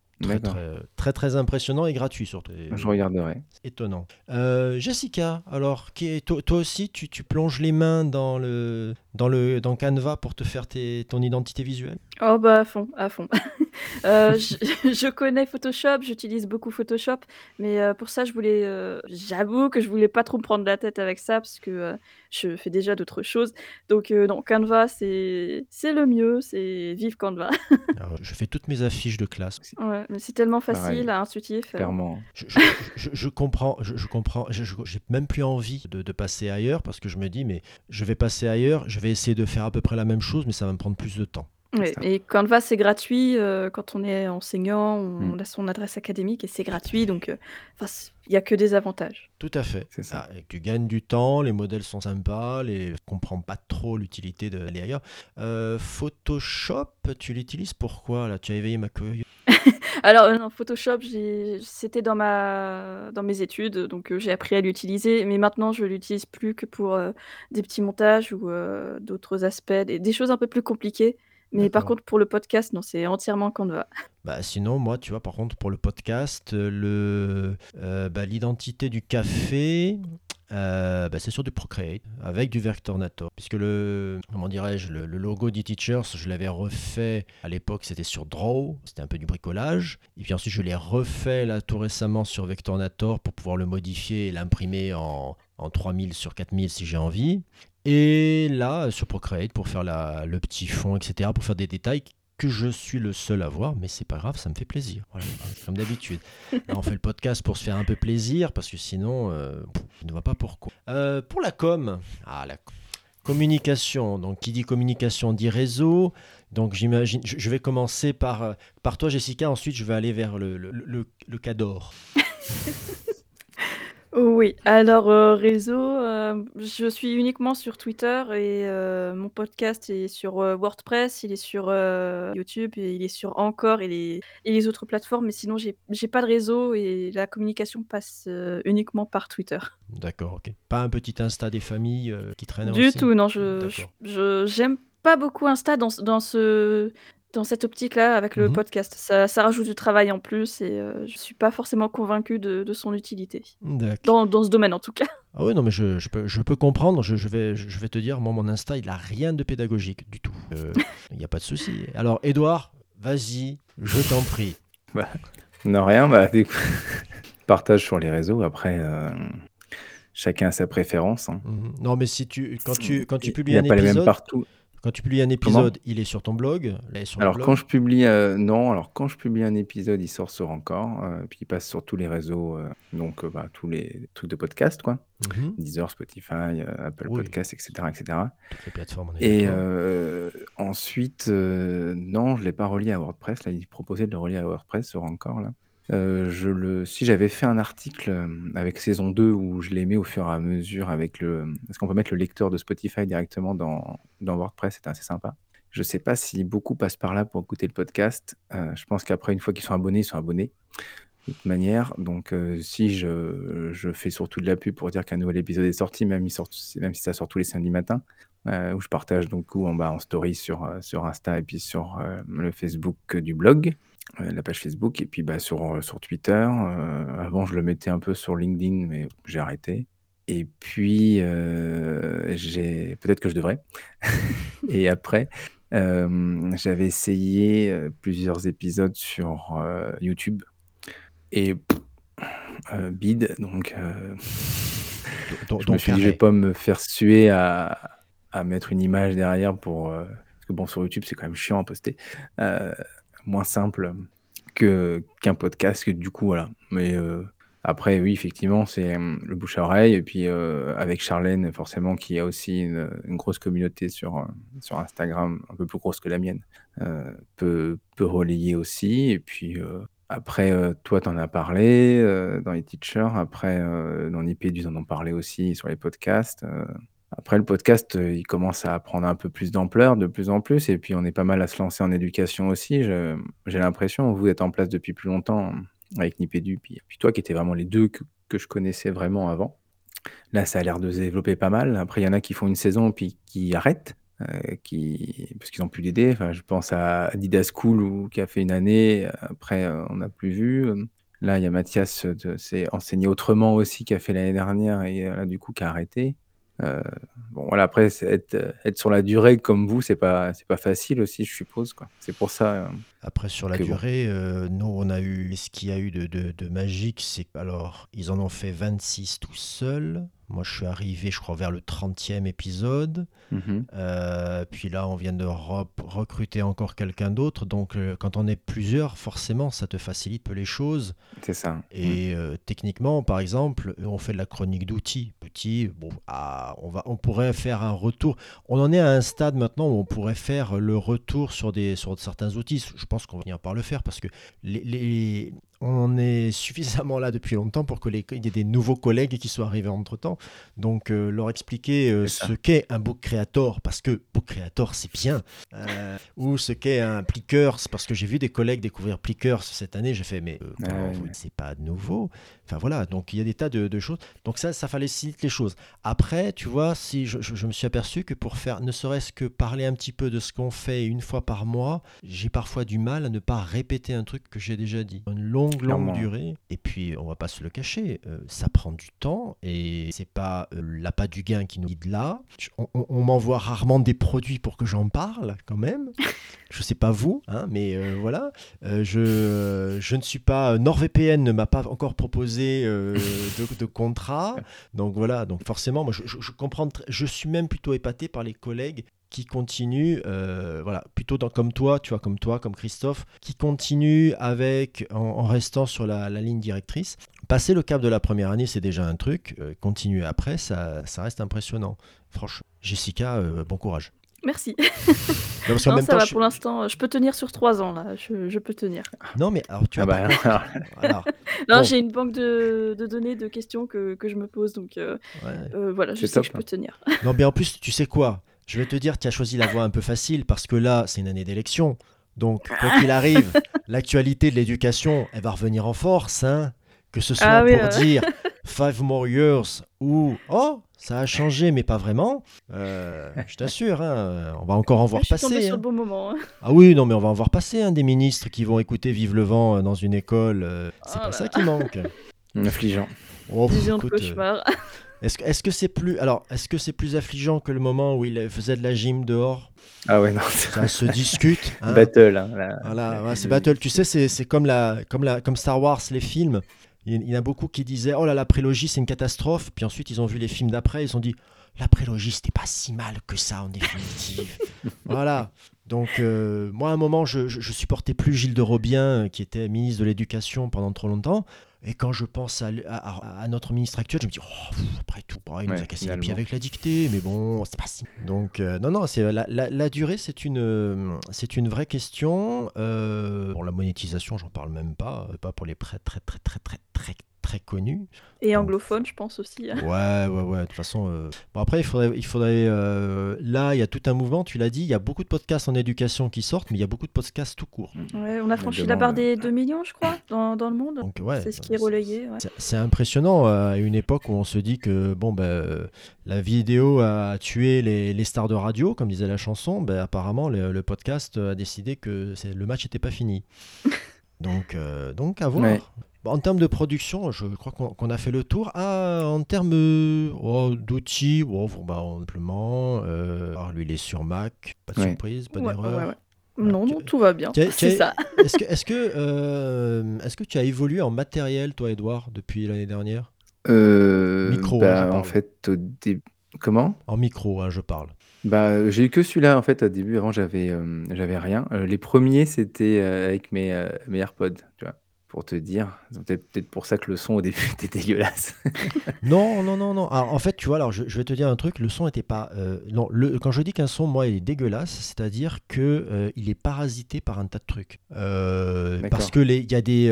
Speaker 1: Très, très, impressionnant et gratuit surtout.
Speaker 2: Je regarderai.
Speaker 1: Étonnant. Euh, Jessica, alors, qui toi, toi, aussi, tu, tu, plonges les mains dans le, dans le dans Canva pour te faire tes, ton identité visuelle?
Speaker 3: Oh bah à fond, à fond. (laughs) Euh, (laughs) je, connais Photoshop, j'utilise beaucoup Photoshop, mais euh, pour ça, je voulais, euh, j'avoue que je voulais pas trop me prendre la tête avec ça parce que je fais déjà d'autres choses. Donc non, Canva, c'est c'est le mieux, c'est vive Canva. (laughs)
Speaker 1: je fais toutes mes affiches de classe.
Speaker 3: Ouais, mais c'est tellement facile, intuitif.
Speaker 2: Clairement.
Speaker 1: Je, comprends, je, comprends, j'ai même plus envie de, de, passer ailleurs parce que je me dis, mais je vais passer ailleurs, je vais essayer de faire à peu près la même chose, mais ça va me prendre plus de temps.
Speaker 3: Oui, et Canva, c'est gratuit. Euh, quand on est enseignant, on mmh. a son adresse académique et c'est gratuit. Donc, euh, il n'y a que des avantages.
Speaker 1: Tout à fait. C'est ça. Ah, tu gagnes du temps, les modèles sont sympas, les... ne comprends pas trop l'utilité d'aller ailleurs. Euh, Photoshop, tu l'utilises pourquoi là? Tu as éveillé ma curiosité. (laughs)
Speaker 3: Alors, Photoshop, c'était dans, ma... dans mes études, donc j'ai appris à l'utiliser. Mais maintenant, je l'utilise plus que pour des petits montages ou d'autres aspects, des choses un peu plus compliquées. Mais par contre, pour le podcast, non, c'est entièrement Canva. (laughs)
Speaker 1: Bah, sinon, moi, tu vois, par contre, pour le podcast, euh, le, euh, bah, l'identité du café, euh, bah, c'est sur du Procreate avec du Vectornator. Puisque le, comment dirais-je, le, logo d'e-Teachers, je l'avais refait à l'époque, c'était sur Draw, c'était un peu du bricolage. Et puis ensuite, je l'ai refait là tout récemment sur Vectornator pour pouvoir le modifier et l'imprimer en, en 3000 sur 4000 si j'ai envie. Et là, sur Procreate, pour faire le petit fond, etc., pour faire des détails que je suis le seul à voir, mais c'est pas grave, ça me fait plaisir. comme d'habitude. on fait le podcast pour se faire un peu plaisir, parce que sinon, euh, je ne vois pas pourquoi. Euh, pour la com, ah, la communication. Donc, qui dit communication dit réseau. Donc, j'imagine, je vais commencer par, euh, par toi, Jessica. Ensuite, je vais aller vers le, le, le, le Cador. (laughs)
Speaker 3: Oui, alors, euh, réseau, euh, je suis uniquement sur Twitter et euh, mon podcast est sur, WordPress, il est sur, YouTube et il est sur Encore et les et les autres plateformes, mais sinon j'ai j'ai pas de réseau et la communication passe, uniquement par Twitter.
Speaker 1: D'accord, OK. Pas un petit Insta des familles, qui traînent
Speaker 3: Du tout, non, je je j'aime pas beaucoup Insta dans dans ce dans cette optique-là avec le mmh podcast. Ça, ça, rajoute du travail en plus et euh, je suis pas forcément convaincu de, de, son utilité. Dans, dans, ce domaine en tout cas.
Speaker 1: Ah oui, non, mais je, je, peux, je peux, comprendre. Je, je, vais, je vais te dire, moi, mon Insta, il a rien de pédagogique du tout. Euh, (laughs) il n'y a pas de souci. Alors, Edouard, vas-y, je t'en prie. (laughs)
Speaker 2: Bah, non, rien. Bah, (laughs) partage sur les réseaux. Après, euh, chacun a sa préférence. Hein.
Speaker 1: Mmh non, mais si tu, quand tu, quand tu publies un épisode. Il n'y a pas les mêmes partout. Quand tu publies un épisode, il est sur ton blog
Speaker 2: Alors quand je publie euh, non, alors quand je publie un épisode, il sort sur Encore, euh, puis il passe sur tous les réseaux, euh, donc bah, tous les trucs de podcast quoi. Mmh Deezer, Spotify, Apple Podcasts, etc., etc.
Speaker 1: Toutes les plateformes,
Speaker 2: Et ensuite, non, je l'ai pas relié à WordPress. Là, il proposait de le relier à WordPress sur Encore là. Euh, si j'avais fait un article, euh, avec saison 2 où je l'ai mis au fur et à mesure avec le est-ce qu'on peut mettre le lecteur de Spotify directement dans WordPress? C'était assez sympa. Je sais pas si beaucoup passent par là pour écouter le podcast. Euh, je pense qu'après une fois qu'ils sont abonnés, ils sont abonnés, de toute manière. Donc si je je fais surtout de la pub pour dire qu'un nouvel épisode est sorti, même sort même si ça sort tous les samedis matins, où je partage donc en bas en story sur, sur Insta et puis sur, le Facebook du blog. Euh, la page Facebook et puis bah, sur, euh, sur Twitter. Euh, avant, je le mettais un peu sur LinkedIn, mais j'ai arrêté. Et puis, j'ai peut-être que je devrais. (laughs) et après, j'avais essayé plusieurs épisodes sur YouTube et bide. Donc, (laughs) je me suis dit, je vais pas me faire suer à, à mettre une image derrière pour. parce que bon, sur YouTube, c'est quand même chiant à poster moins simple que qu'un podcast. Que du coup, voilà. Mais euh, après, oui, effectivement, c'est hum, le bouche à oreille. Et puis, euh, avec Charlène, forcément, qui a aussi une, grosse communauté sur, euh, sur Instagram, un peu plus grosse que la mienne, peut, peut relayer aussi. Et puis, après, euh, toi, tu en as parlé euh, dans les teachers. Après, euh, dans l'IPEDU, ils en ont parlé aussi sur les podcasts. Après, le podcast, il commence à prendre un peu plus d'ampleur, de plus en plus. Et puis, on est pas mal à se lancer en éducation aussi. J'ai l'impression, vous êtes en place depuis plus longtemps avec Nipédu, puis, puis toi, qui étais vraiment les deux que, je connaissais vraiment avant. Là, ça a l'air de se développer pas mal. Après, il y en a qui font une saison puis qui arrêtent. Euh, qui, parce qu'ils ont pu l'aider. Enfin, je pense à Adidas School ou, qui a fait une année. Après, euh, on n'a plus vu. Là, il y a Mathias, c'est enseigné autrement aussi, qui a fait l'année dernière et là, du coup, qui a arrêté. Euh, bon, voilà, après, être, être, sur la durée comme vous, c'est pas, c'est pas facile aussi, je suppose. Quoi. C'est pour ça.
Speaker 1: après, sur la durée, nous, on a eu. Ce qu'il y a eu de, de, de magique, c'est. Alors, ils en ont fait 26 tout seuls. Moi, je suis arrivé, je crois, vers le 30e épisode. Mhm. Euh, puis là, on vient de recruter encore quelqu'un d'autre. Donc, euh, quand on est plusieurs, forcément, ça te facilite peu les choses.
Speaker 2: C'est ça.
Speaker 1: Et mhm. euh, techniquement, par exemple, on fait de la chronique d'outils. Bon, on, va, on pourrait faire un retour. On en est à un stade maintenant où on pourrait faire le retour sur, des, sur certains outils. Je pense qu'on va venir par le faire parce que les, les, on est suffisamment là depuis longtemps pour qu'il y ait des nouveaux collègues qui soient arrivés entre-temps. Donc, euh, leur expliquer euh, ce qu'est un book creator, parce que book creator, c'est bien, euh, ou ce qu'est un plickers, parce que j'ai vu des collègues découvrir plickers cette année, j'ai fait, mais c'est pas nouveau. Enfin voilà, donc il y a des tas de, choses. Donc ça, ça facilite les choses. Après, tu vois, si je, me suis aperçu que pour faire, ne serait-ce que parler un petit peu de ce qu'on fait une fois par mois, j'ai parfois du mal à ne pas répéter un truc que j'ai déjà dit. Une longue, longue durée. Et puis, on va pas se le cacher, euh, ça prend du temps et c'est pas euh, l'appât du gain qui nous guide là. On, m'envoie rarement des produits pour que j'en parle, quand même. je sais pas vous, hein, mais euh, voilà. je, je ne suis pas. NordVPN ne m'a pas encore proposé euh, de, contrat. Donc voilà, donc forcément, moi je, je, comprends, je suis même plutôt épaté par les collègues qui continuent, euh, voilà, plutôt comme toi, tu vois, comme toi, comme Christophe, qui continuent avec, en, restant sur la, ligne directrice. Passer le cap de la première année, c'est déjà un truc. Euh, continuer après, ça, ça reste impressionnant. Franchement, Jessica, bon courage.
Speaker 3: Merci. (laughs) Non, ça va pour l'instant. Je peux tenir sur trois ans, là. Je, peux tenir.
Speaker 1: Non, mais alors tu ah
Speaker 3: as bah, (laughs) Non, j'ai une banque de, données, de questions que, je me pose. Donc euh, euh, voilà, je sais que je peux hein. tenir.
Speaker 1: Non, mais en plus, tu sais quoi? Je vais te dire, tu as choisi la voie un peu facile parce que là, c'est une année d'élection. Donc, quoi qu'il (laughs) arrive, l'actualité de l'éducation, elle va revenir en force. Hein que ce soit ah pour dire Five more years ou Oh, ça a changé, mais pas vraiment. Euh, je t'assure, hein, on va encore en voir
Speaker 3: je
Speaker 1: passer.
Speaker 3: Sur le hein. bon moment, hein.
Speaker 1: Ah oui, non, mais on va en voir passer hein, des ministres qui vont écouter Vive le vent euh, dans une école. Euh, c'est oh pas ça qui manque. (laughs)
Speaker 2: Affligeant.
Speaker 3: Oh, cauchemar.
Speaker 1: Est-ce que c'est plus alors est-ce que c'est plus affligeant que le moment où il faisait de la gym dehors?
Speaker 2: Ah ouais non.
Speaker 1: Ça se discute. (laughs)
Speaker 2: Battle. Hein,
Speaker 1: voilà, c'est battle. Tu sais, c'est comme la comme la comme Star Wars les films. Il y en a beaucoup qui disaient Oh là, la prélogie, c'est une catastrophe. Puis ensuite, ils ont vu les films d'après, ils ont dit La prélogie, c'était pas si mal que ça en définitive. (laughs) voilà. Donc, euh, moi, à un moment, je, je, supportais plus Gilles de Robien, qui était ministre de l'Éducation pendant trop longtemps. Et quand je pense à, à, notre ministre actuel, je me dis, oh, après tout, il nous a cassé les pieds avec la dictée, mais bon, c'est pas si. Donc, euh, non, non, c'est la, la, durée, c'est une, c'est une vraie question. Euh, pour la monétisation, j'en parle même pas, pas pour les prêts très, très, très, très connu.
Speaker 3: Et anglophone, je pense aussi. Hein.
Speaker 1: Ouais, ouais, ouais. De toute façon, euh, bon après, il faudrait, il faudrait. Euh, là, il y a tout un mouvement. Tu l'as dit, il y a beaucoup de podcasts en éducation qui sortent, mais il y a beaucoup de podcasts tout court.
Speaker 3: Ouais, on a franchi la barre des 2 millions, je crois, dans, dans le monde. Donc, ouais, c'est ce qui est relayé.
Speaker 1: C'est impressionnant euh, à une époque où on se dit que bon, ben, la vidéo a tué les, les, stars de radio, comme disait la chanson. Ben, apparemment, le, le podcast a décidé que le match n'était pas fini. (laughs) donc, donc à voir. En termes de production, je crois qu'on a fait le tour. Ah, en termes oh, d'outils, oh, bah, simplement, euh, lui, il est sur Mac, pas de surprise, pas d'erreur.
Speaker 3: non, non, tout va bien. C'est ça. (laughs)
Speaker 1: Est-ce que, est-ce que, euh, est-ce que tu as évolué en matériel, toi, Edouard, depuis l'année dernière?
Speaker 2: Euh, Micro, hein, bah, en fait, au comment?
Speaker 1: En micro, hein, je parle.
Speaker 2: Bah, j'ai eu que celui-là en fait au début. Avant, j'avais j'avais rien. les premiers, c'était avec mes, mes AirPods, tu vois pour te dire. C'est peut-être pour ça que le son au début était (laughs) dégueulasse.
Speaker 1: Non, non, non, non. Alors, en fait, tu vois, alors je, je vais te dire un truc, le son était pas. euh, non, le, quand je dis qu'un son, moi, il est dégueulasse, c'est-à-dire que euh, il est parasité par un tas de trucs. Euh, parce que les- il y a des,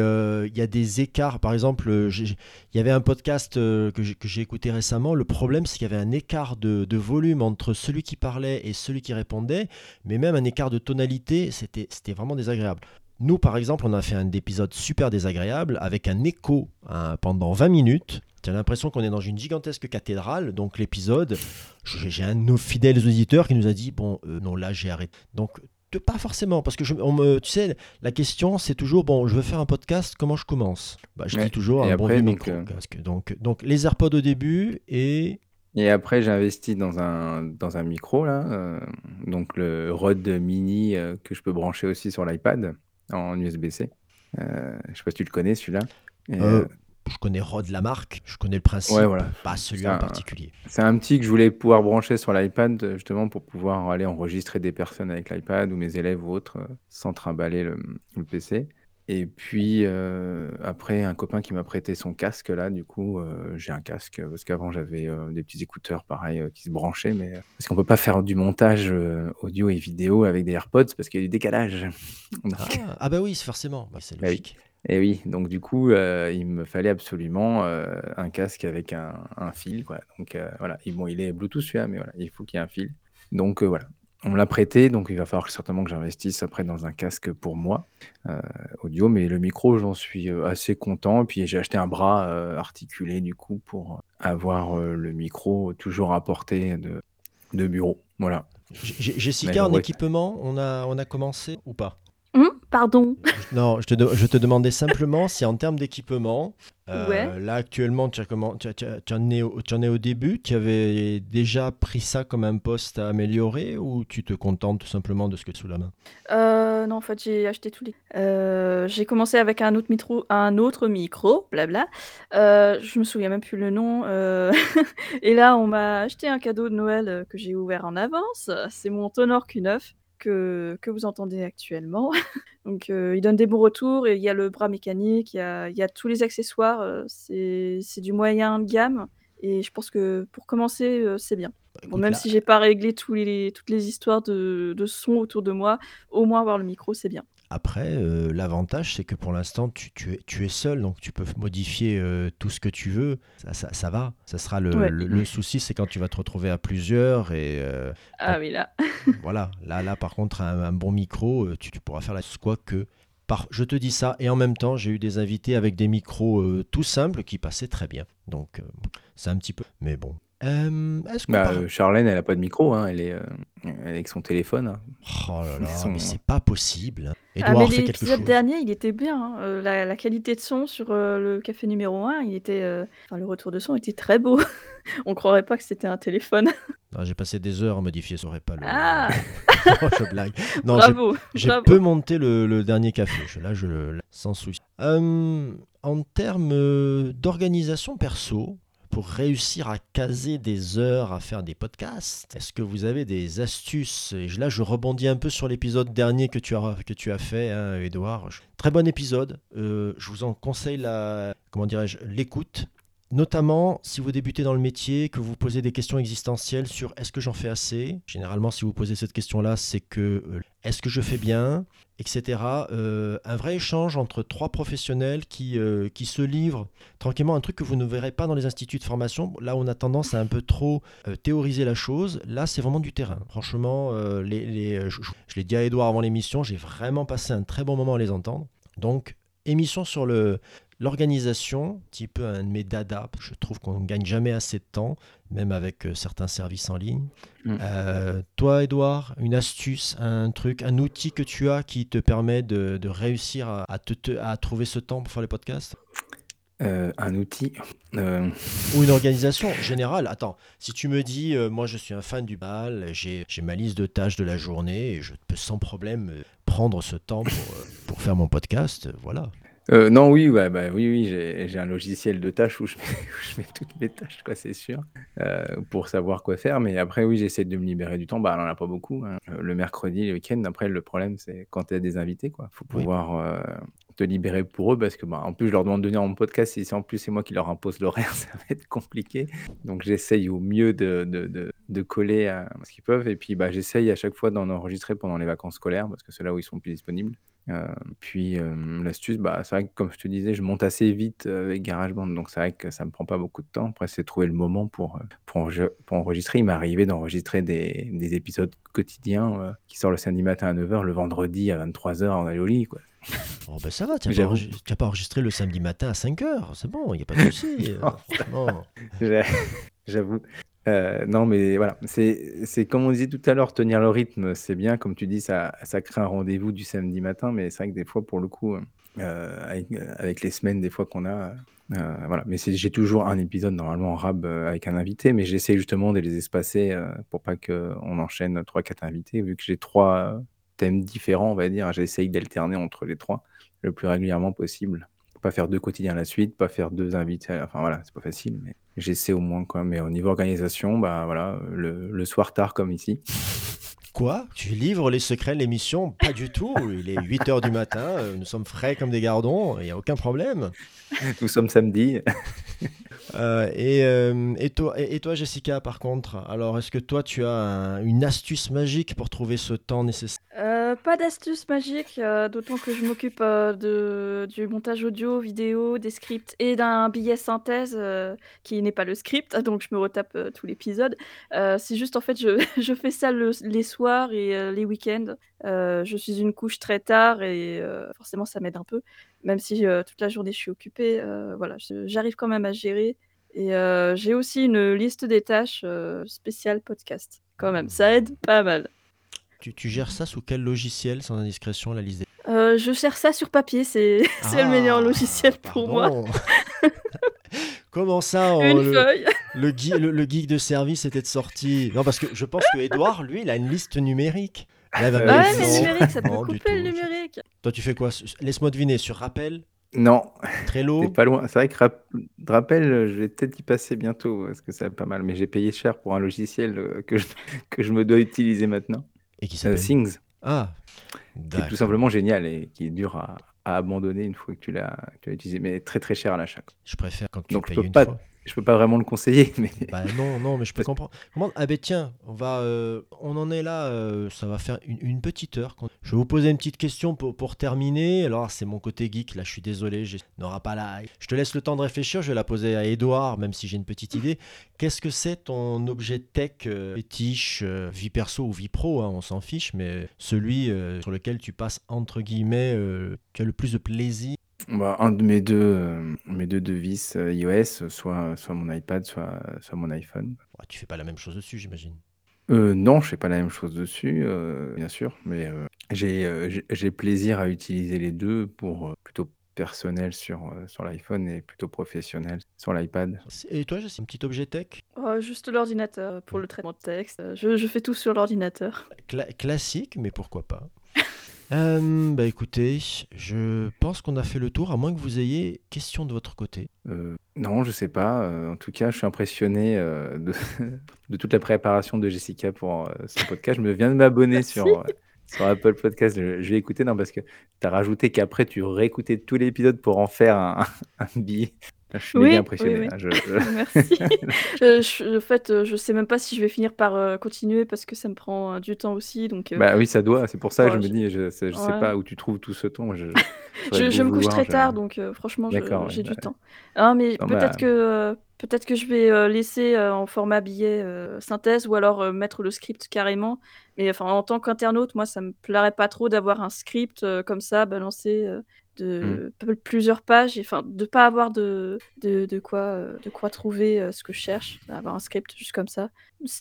Speaker 1: y a des écarts. Par exemple, il y avait un podcast que j'ai écouté récemment. Le problème, c'est qu'il y avait un écart de, de volume entre celui qui parlait et celui qui répondait, mais même un écart de tonalité. C'était vraiment désagréable. Nous, par exemple, on a fait un épisode super désagréable avec un écho hein, pendant 20 minutes. Tu as l'impression qu'on est dans une gigantesque cathédrale. Donc, l'épisode, j'ai un de nos fidèles auditeurs qui nous a dit Bon, euh, non, là, j'ai arrêté. Donc, pas forcément, parce que je, on me, tu sais, la question, c'est toujours Bon, je veux faire un podcast, comment je commence? Bah, Je
Speaker 2: Ouais.
Speaker 1: dis toujours
Speaker 2: Et
Speaker 1: un bon
Speaker 2: après, donc,
Speaker 1: micro.
Speaker 2: euh.
Speaker 1: Donc, donc, les AirPods au début et.
Speaker 2: Et après, j'ai investi dans un, dans un micro, là, euh, donc le Rode Mini euh, que je peux brancher aussi sur l'iPad en USB-C. Euh, je sais pas si tu le connais, celui-là. Et,
Speaker 1: Euh,
Speaker 2: euh,
Speaker 1: je connais Rod la marque, je connais le principe,
Speaker 2: Ouais, voilà.
Speaker 1: pas celui
Speaker 2: C'est
Speaker 1: en
Speaker 2: un-
Speaker 1: particulier.
Speaker 2: C'est un petit que je voulais pouvoir brancher sur l'iPad, justement, pour pouvoir aller enregistrer des personnes avec l'iPad ou mes élèves ou autres, sans trimballer le, le PC. Et puis, euh, après, un copain qui m'a prêté son casque, là, du coup, euh, j'ai un casque, euh, parce qu'avant, j'avais des petits écouteurs, pareil, qui se branchaient, mais parce qu'on peut pas faire du montage audio et vidéo avec des AirPods, parce qu'il y a du décalage. (laughs) Donc,
Speaker 1: Ah, ah bah oui, c'est forcément, Bah, c'est
Speaker 2: Bah oui.
Speaker 1: logique.
Speaker 2: et oui, donc du coup, il me fallait absolument un casque avec un, un fil, quoi. Donc voilà, Et bon, il est Bluetooth celui-là, mais voilà, il faut qu'il y ait un fil. Donc voilà, on me l'a prêté, donc il va falloir certainement que j'investisse après dans un casque pour moi, euh, audio, mais le micro, j'en suis euh, assez content. Puis j'ai acheté un bras euh, articulé, du coup, pour avoir euh, le micro toujours à portée de, de bureau. Voilà.
Speaker 1: J- Jessica, en équipement, on a, on a commencé ou pas?
Speaker 3: Pardon.
Speaker 1: Non, je te, de- je te demandais simplement si en termes d'équipement, euh,
Speaker 3: Ouais.
Speaker 1: là actuellement tu, as comment, tu, as- tu as- tu en es au, tu en es au début, tu avais déjà pris ça comme un poste à améliorer ou tu te contentes tout simplement de ce que tu as sous la main?
Speaker 3: Euh, non, en fait, j'ai acheté tous les. Euh, j'ai commencé avec un autre micro, un autre micro, blabla. Je me souviens même plus le nom. (laughs) Et là, on m'a acheté un cadeau de Noël que j'ai ouvert en avance. C'est mon Tonor Q9 que, que vous entendez actuellement. (laughs) Donc, euh, il donne des bons retours et il y a le bras mécanique, il y a, il y a tous les accessoires. euh, c'est du moyen de gamme. Et je pense que pour commencer, euh, c'est bien.
Speaker 1: Bah,
Speaker 3: Bon, même
Speaker 1: là-
Speaker 3: si j'ai pas réglé tous les, toutes les histoires de, de son autour de moi, au moins avoir le micro, c'est bien.
Speaker 1: Après, euh, l'avantage, c'est que pour l'instant, tu, tu es, tu es seul, donc tu peux modifier euh, tout ce que tu veux. Ça, ça, ça va. Ça sera le,
Speaker 3: Ouais.
Speaker 1: le- le souci, c'est quand tu vas te retrouver à plusieurs. Et euh,
Speaker 3: Ah oui, là. (laughs)
Speaker 1: voilà, là, là, par contre, un, un bon micro, tu, tu pourras faire la quoi que. Par, je te dis ça, et en même temps, j'ai eu des invités avec des micros tout simples qui passaient très bien. Donc, c'est un petit peu. Mais bon. Euh, Est-ce qu'on
Speaker 2: Bah, euh, Charlène, elle a pas de micro, hein, elle, est, euh, elle est avec son téléphone. hein.
Speaker 1: Oh là là, mais c'est pas possible.
Speaker 3: Ah,
Speaker 1: Edouard
Speaker 3: mais
Speaker 1: quelque
Speaker 3: l'épisode
Speaker 1: chose.
Speaker 3: dernier, il était bien. hein. Euh, la, la qualité de son sur euh, le café numéro 1, il était, euh, enfin, le retour de son était très beau. (laughs) On croirait pas que c'était un téléphone. (laughs)
Speaker 1: Non, j'ai passé des heures à modifier, aurait pas le.
Speaker 3: Ah (laughs)
Speaker 1: Non, je blague. Non, j'ai
Speaker 3: Bravo.
Speaker 1: J'ai
Speaker 3: bravo.
Speaker 1: peu monté le, le dernier café. Je- Là, je le sans souci. Euh, en termes d'organisation perso, pour réussir à caser des heures à faire des podcasts, est-ce que vous avez des astuces? Et là, je rebondis un peu sur l'épisode dernier que tu as, que tu as fait, hein, Edouard. Très bon épisode. Euh, je vous en conseille la, comment dirais-je, l'écoute. Notamment si vous débutez dans le métier, que vous posez des questions existentielles sur est-ce que j'en fais assez? Généralement, si vous posez cette question-là, c'est que euh, est-ce que je fais bien? Etc. Euh, un vrai échange entre trois professionnels qui, euh, se livrent tranquillement, un truc que vous ne verrez pas dans les instituts de formation. Là, on a tendance à un peu trop euh, théoriser la chose. Là, c'est vraiment du terrain. Franchement, je, l'ai dit à Edouard avant l'émission, j'ai vraiment passé un très bon moment à les entendre. Donc, émission sur l'organisation, un petit peu un de mes dada. Je trouve qu'on ne gagne jamais assez de temps, même avec euh, certains services en ligne.
Speaker 2: Mm.
Speaker 1: Euh, toi, Edouard, une astuce, un truc, un outil que tu as qui te permet de, de réussir à, à te, te- à trouver ce temps pour faire les podcasts?
Speaker 2: Euh, un outil. euh,
Speaker 1: Ou une organisation générale. Attends, si tu me dis, euh, moi je suis un fan du bal, j'ai ma liste de tâches de la journée et je peux sans problème prendre ce temps pour, pour faire mon podcast, voilà.
Speaker 2: Euh, non, oui, ouais, bah, oui, oui, j'ai j'ai un logiciel de tâches où je mets (laughs) où je mets toutes mes tâches, quoi, c'est sûr, heu, pour savoir quoi faire. Mais après, oui, j'essaie de me libérer du temps. Bah, on en a pas beaucoup, hein. Heu, le mercredi, le week-end, après, le problème, c'est quand tu as des invités, quoi. Faut
Speaker 1: Oui.
Speaker 2: pouvoir, heu, te libérer pour eux parce que, bah, en plus, je leur demande de venir en podcast et si en plus c'est moi qui leur impose l'horaire, (laughs) ça va être compliqué. Donc j'essaye au mieux de de de de coller à ce qu'ils peuvent et puis, bah, j'essaye à chaque fois d'en enregistrer pendant les vacances scolaires parce que c'est là où ils sont plus disponibles. Heu, puis, hem, l'astuce, bah, c'est vrai que comme je te disais, je monte assez vite, heu, avec GarageBand, donc c'est vrai que ça me prend pas beaucoup de temps. Après, c'est trouver le moment pour, heu, pour enje pour enregistrer. Il m'est arrivé d'enregistrer des des épisodes quotidiens, heu, qui sortent le samedi matin à 9:00, le vendredi à 23:00, on est au lit, quoi.
Speaker 1: Oh bah, ça va, tu as pas
Speaker 2: J'avoue.
Speaker 1: enregis tu as pas enregistré le samedi matin à 5:00, c'est bon, il y a pas de souci, heu,
Speaker 2: Non. Heu, mais voilà, c'est comme on disait tout à l'heure, tenir le rythme, c'est bien. Comme tu dis, ça ça crée un rendez-vous du samedi matin, mais c'est vrai que des fois, pour le coup, heu heu, avec, heu, les semaines des fois qu'on a, heu heu, voilà. Mais j'ai toujours un épisode normalement en rab, heu, avec un invité, mais j'essaie justement de les espacer, heu, pour pas qu'on enchaîne 3-4 invités. Vu que j'ai 3 thèmes différents, on va dire, j'essaye d'alterner entre les 3 le plus régulièrement possible. Pas faire 2 quotidiens à la suite, pas faire 2 invités enfin voilà, c'est pas facile, mais j'essaie au moins, quoi. Mais au niveau organisation, bah, voilà, le le soir tard comme ici.
Speaker 1: Quoi? Tu livres les secrets de l'émission? Pas du tout, il est 8:00 du matin, heu, nous sommes frais comme des gardons, il y a aucun problème.
Speaker 2: Nous sommes samedi.
Speaker 1: Et hem et toi et et toi, Jessica, par contre? Alors, est-ce que toi, tu as un une astuce magique pour trouver ce temps nécessaire?
Speaker 3: Heu, pas d'astuce magique, heu, d'autant que je m'occupe, heu, de du montage audio, vidéo, des scripts et d'un billet synthèse, heu, qui n'est pas le script, (laughs) donc je me retape, tout l'épisode. C'est juste, en fait, je (laughs) je fais ça le les soirs et les week-ends. Je suis une couche très tard et forcément, ça m'aide un peu. Même si, toute la journée, je suis occupée, voilà, j'arrive quand même à gérer et j'ai aussi une liste des tâches, spéciale podcast. Quand même, ça aide pas mal.
Speaker 1: Tu tu gères ça sous quel logiciel, sans indiscrétion, la liste des
Speaker 3: Heu, je gère ça sur papier, c'est (laughs) le meilleur
Speaker 1: Ah!
Speaker 3: logiciel pour moi. (laughs)
Speaker 1: Comment ça,
Speaker 3: Une
Speaker 1: le
Speaker 3: feuille.
Speaker 1: le gui le le geek de service était de sortie? Non, parce que je pense qu'Édouard, lui, il a une liste numérique. Là,
Speaker 3: Bah
Speaker 1: dire
Speaker 3: ouais, mais le numérique, ça peut couper le
Speaker 1: tout.
Speaker 3: numérique.
Speaker 1: Toi, tu fais quoi? Laisse-moi deviner, sur Rappel?
Speaker 2: Non, tu
Speaker 1: Trello?
Speaker 2: pas loin. C'est vrai que Rap Rappel, heu, je vais peut-être y passer bientôt parce que ça va pas mal, mais j'ai payé cher pour un logiciel, que je (laughs) que je me dois utiliser maintenant.
Speaker 1: Et qui s'appelle?
Speaker 2: Things.
Speaker 1: Ah!
Speaker 2: Qui est tout simplement génial et qui est dur à à abandonner une fois que tu l'as utilisé, mais très, très cher à l'achat.
Speaker 1: Je préfère quand tu
Speaker 2: Donc je
Speaker 1: payes
Speaker 2: peux
Speaker 1: une
Speaker 2: pas
Speaker 1: fois.
Speaker 2: Je peux pas vraiment le conseiller, (laughs) mais
Speaker 1: Bah, non, non, mais je peux comprendre. Ah beh, tiens, on va, heu, on en est là, heu, ça va faire une une petite heure je vais vous poser une petite question pour pour terminer. Alors, c'est mon côté geek, là, je suis désolé, j'ai on n'aura pas la je te laisse le temps de réfléchir, je vais la poser à Édouard, même si j'ai une petite idée. Qu'est-ce que c'est ton objet tech, heu, fétiche, heu, vie perso ou vie pro, hein, on s'en fiche, mais celui, sur lequel tu passes, entre guillemets, tu as le plus de plaisir?
Speaker 2: Bah, un de mes 2, hem, mes 2 devices, heu, iOS, soit soit mon iPad, soit soit mon iPhone.
Speaker 1: Ouais, tu fais pas la même chose dessus, j'imagine?
Speaker 2: Heu, non, je fais pas la même chose dessus, heu, bien sûr, mais heu, j'ai, heu, j'ai j'ai plaisir à utiliser les 2 pour, heu, plutôt personnel sur, heu, sur l'iPhone et plutôt professionnel sur l'iPad.
Speaker 1: C et toi, Jess, un petit objet tech?
Speaker 3: Oh, juste l'ordinateur pour
Speaker 1: Mmh.
Speaker 3: le traitement de texte, heu, je je fais tout sur l'ordinateur.
Speaker 1: Cla classique, mais pourquoi pas? (laughs) Hem, bah, écoutez, je pense qu'on a fait le tour, à moins que vous ayez questions de votre côté.
Speaker 2: Heu, non, je sais pas, heu, en tout cas, je suis impressionné, de (laughs) de toute la préparation de Jessica pour, son podcast. Je me viens de m'abonner sur, sur Apple Podcast, je je vais écouter, non, parce que tu as rajouté qu'après tu réécoutais tout l'épisode pour en faire un (laughs) un billet. Je suis
Speaker 3: Oui, oui,
Speaker 2: impressionné,
Speaker 3: oui.
Speaker 2: là, je (laughs) je
Speaker 3: Merci. (laughs) Je en fait, heu, je sais même pas si je vais finir par, heu, continuer parce que ça me prend, heu, du temps aussi, donc heu,
Speaker 2: Bah, oui, ça doit, c'est pour ça que je me dis, je je sais
Speaker 3: ouais.
Speaker 2: pas où tu trouves tout ce temps, je (laughs)
Speaker 3: me couche très tard, donc franchement,
Speaker 2: ouais,
Speaker 3: j'ai
Speaker 2: bah,
Speaker 3: du temps. Ah, mais peut-être
Speaker 2: bah
Speaker 3: que, peut-être que je vais, laisser, en format billet, synthèse ou alors, mettre le script carrément. Mais enfin, en tant qu'internaute, moi, ça me plairait pas trop d'avoir un script, comme ça balancé. De p plusieurs pages et enfin, de pas avoir de de de quoi, heu, de quoi trouver, heu, ce que je cherche, avoir un script juste comme ça.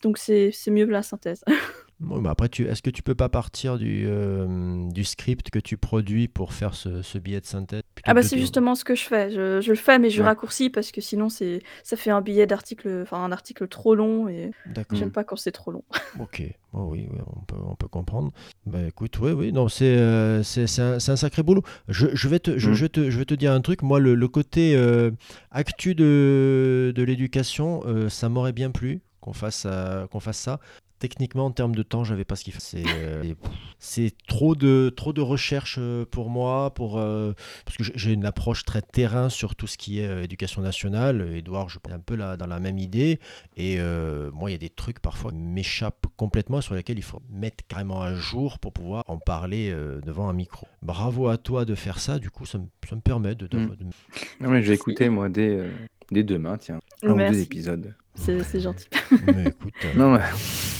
Speaker 3: Donc c'est c'est mieux la synthèse. (laughs)
Speaker 1: Bon, bah après, tu, est-ce que tu peux pas partir du, euh, du script que tu produis pour faire ce, ce billet de synthèse
Speaker 3: Ah bah c'est justement ce que je fais. Je, je le fais, mais je
Speaker 2: Ouais.
Speaker 3: raccourcis parce que sinon c'est ça fait un billet d'article, enfin un article trop long et j'aime pas quand c'est trop long. (laughs)
Speaker 1: Ok, Oh oui, oui, on, peut, on peut comprendre. Bah écoute, oui, oui, non, c'est euh, c'est c'est un, sacré boulot. Je, je vais te, je,
Speaker 2: Mm.
Speaker 1: je te, je vais te dire un truc. Moi, le, le côté euh, actu de, de l'éducation, euh, ça m'aurait bien plu qu'on fasse, euh, qu'on fasse ça. Techniquement, en termes de temps, j'avais pas ce qu'il faut. C'est euh, c'est trop de, trop de recherche euh, pour moi, pour, euh, parce que j'ai- une approche très terrain sur tout ce qui est euh, éducation nationale. Edouard, je pense un peu là, dans la même idée. Et euh, moi, il y a des trucs parfois qui m'échappent complètement sur lesquels il faut mettre carrément un jour pour pouvoir en parler euh, devant un micro. Bravo à toi de faire ça. Du coup, ça me, ça me permet de. de-
Speaker 2: Mm.
Speaker 1: de-
Speaker 2: Non, mais je vais écouter, moi, dès, euh, dès demain, tiens. Un ou deux épisodes.
Speaker 3: C'est c'est gentil.
Speaker 1: Mais écoute, euh,
Speaker 2: Non, mais- (laughs)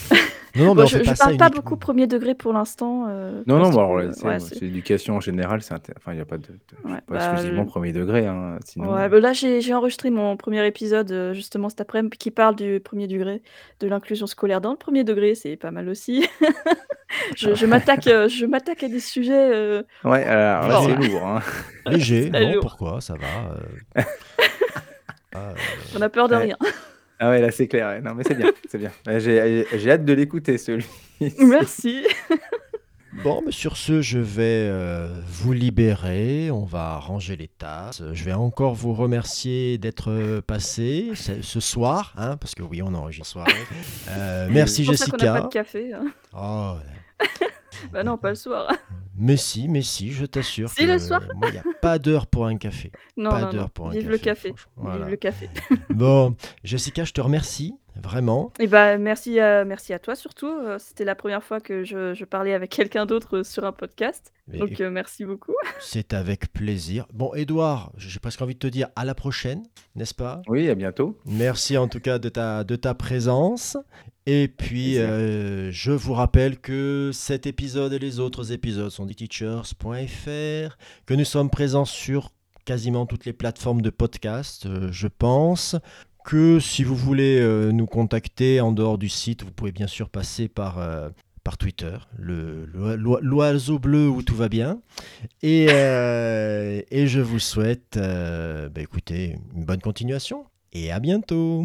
Speaker 1: non, non, mais
Speaker 3: Bon,
Speaker 1: on
Speaker 3: je, je parle pas
Speaker 1: uniquement.
Speaker 3: beaucoup premier degré pour l'instant. euh,
Speaker 2: non, non,
Speaker 3: parce
Speaker 2: bon,
Speaker 3: euh,
Speaker 2: c'est
Speaker 3: ouais,
Speaker 2: moi,
Speaker 3: c'est-
Speaker 2: c'est l'éducation en général, c'est enfin, il n'y a pas de, de-
Speaker 3: ouais,
Speaker 2: pas
Speaker 3: bah,
Speaker 2: exclusivement
Speaker 3: le-
Speaker 2: premier degré, hein, sinon.
Speaker 3: Ouais, bah là j'ai j'ai enregistré mon premier épisode euh, justement cet après-midi qui parle du premier degré, de l'inclusion scolaire dans le premier degré, c'est pas mal aussi. (laughs) je je m'attaque euh, je m'attaque à des sujets. euh,
Speaker 2: Ouais, alors c'est lourd, hein.
Speaker 1: Léger, (laughs)
Speaker 3: C'est
Speaker 1: non,
Speaker 3: lourd.
Speaker 1: pourquoi Ça va. euh. (laughs) Ah, euh,
Speaker 3: on a peur de
Speaker 2: Ouais.
Speaker 3: rien.
Speaker 2: Ah ouais, là, c'est clair. ouais. Non, mais c'est bien, c'est bien. Ouais, J'ai j'ai hâte de l'écouter, celui
Speaker 3: Merci. (laughs)
Speaker 1: Bon, mais sur ce, je vais euh, vous libérer. On va ranger les tasses. Je vais encore vous remercier d'être euh, passé ce, ce soir, hein, parce que oui, on enregistre ce soir. Euh, merci
Speaker 3: C'est pour ça qu'on n'a pas
Speaker 1: Jessica.
Speaker 3: de café. hein.
Speaker 1: Oh, (laughs)
Speaker 3: Bah non, pas le soir.
Speaker 1: mais si, mais si, je t'assure.
Speaker 3: Si,
Speaker 1: que,
Speaker 3: le soir.
Speaker 1: Moi, il n'y a pas d'heure pour un café.
Speaker 3: Non,
Speaker 1: pas
Speaker 3: non,
Speaker 1: d'heure
Speaker 3: non.
Speaker 1: pour un
Speaker 3: Vive
Speaker 1: café.
Speaker 3: le café.
Speaker 1: Voilà.
Speaker 3: Vive le café. (laughs)
Speaker 1: Bon, Jessica, je te remercie, vraiment.
Speaker 3: Et bah merci à, merci à toi surtout. euh, C'était la première fois que je, je parlais avec quelqu'un d'autre euh, sur un podcast. Donc euh, merci beaucoup. (laughs)
Speaker 1: C'est avec plaisir. Bon, Edouard, j'ai presque envie de te dire à la prochaine, n'est-ce pas?
Speaker 2: Oui, à bientôt.
Speaker 1: Merci en tout cas de ta, de ta présence. Et puis, euh, je vous rappelle que cet épisode et les autres épisodes sont teachers.fr, que nous sommes présents sur quasiment toutes les plateformes de podcast, euh, je pense. Que si vous voulez euh, nous contacter en dehors du site, vous pouvez bien sûr passer par, par Twitter, l'oiseau bleu où tout va bien. Et, (laughs) et je vous souhaite, bah, écoutez, une bonne continuation et à bientôt.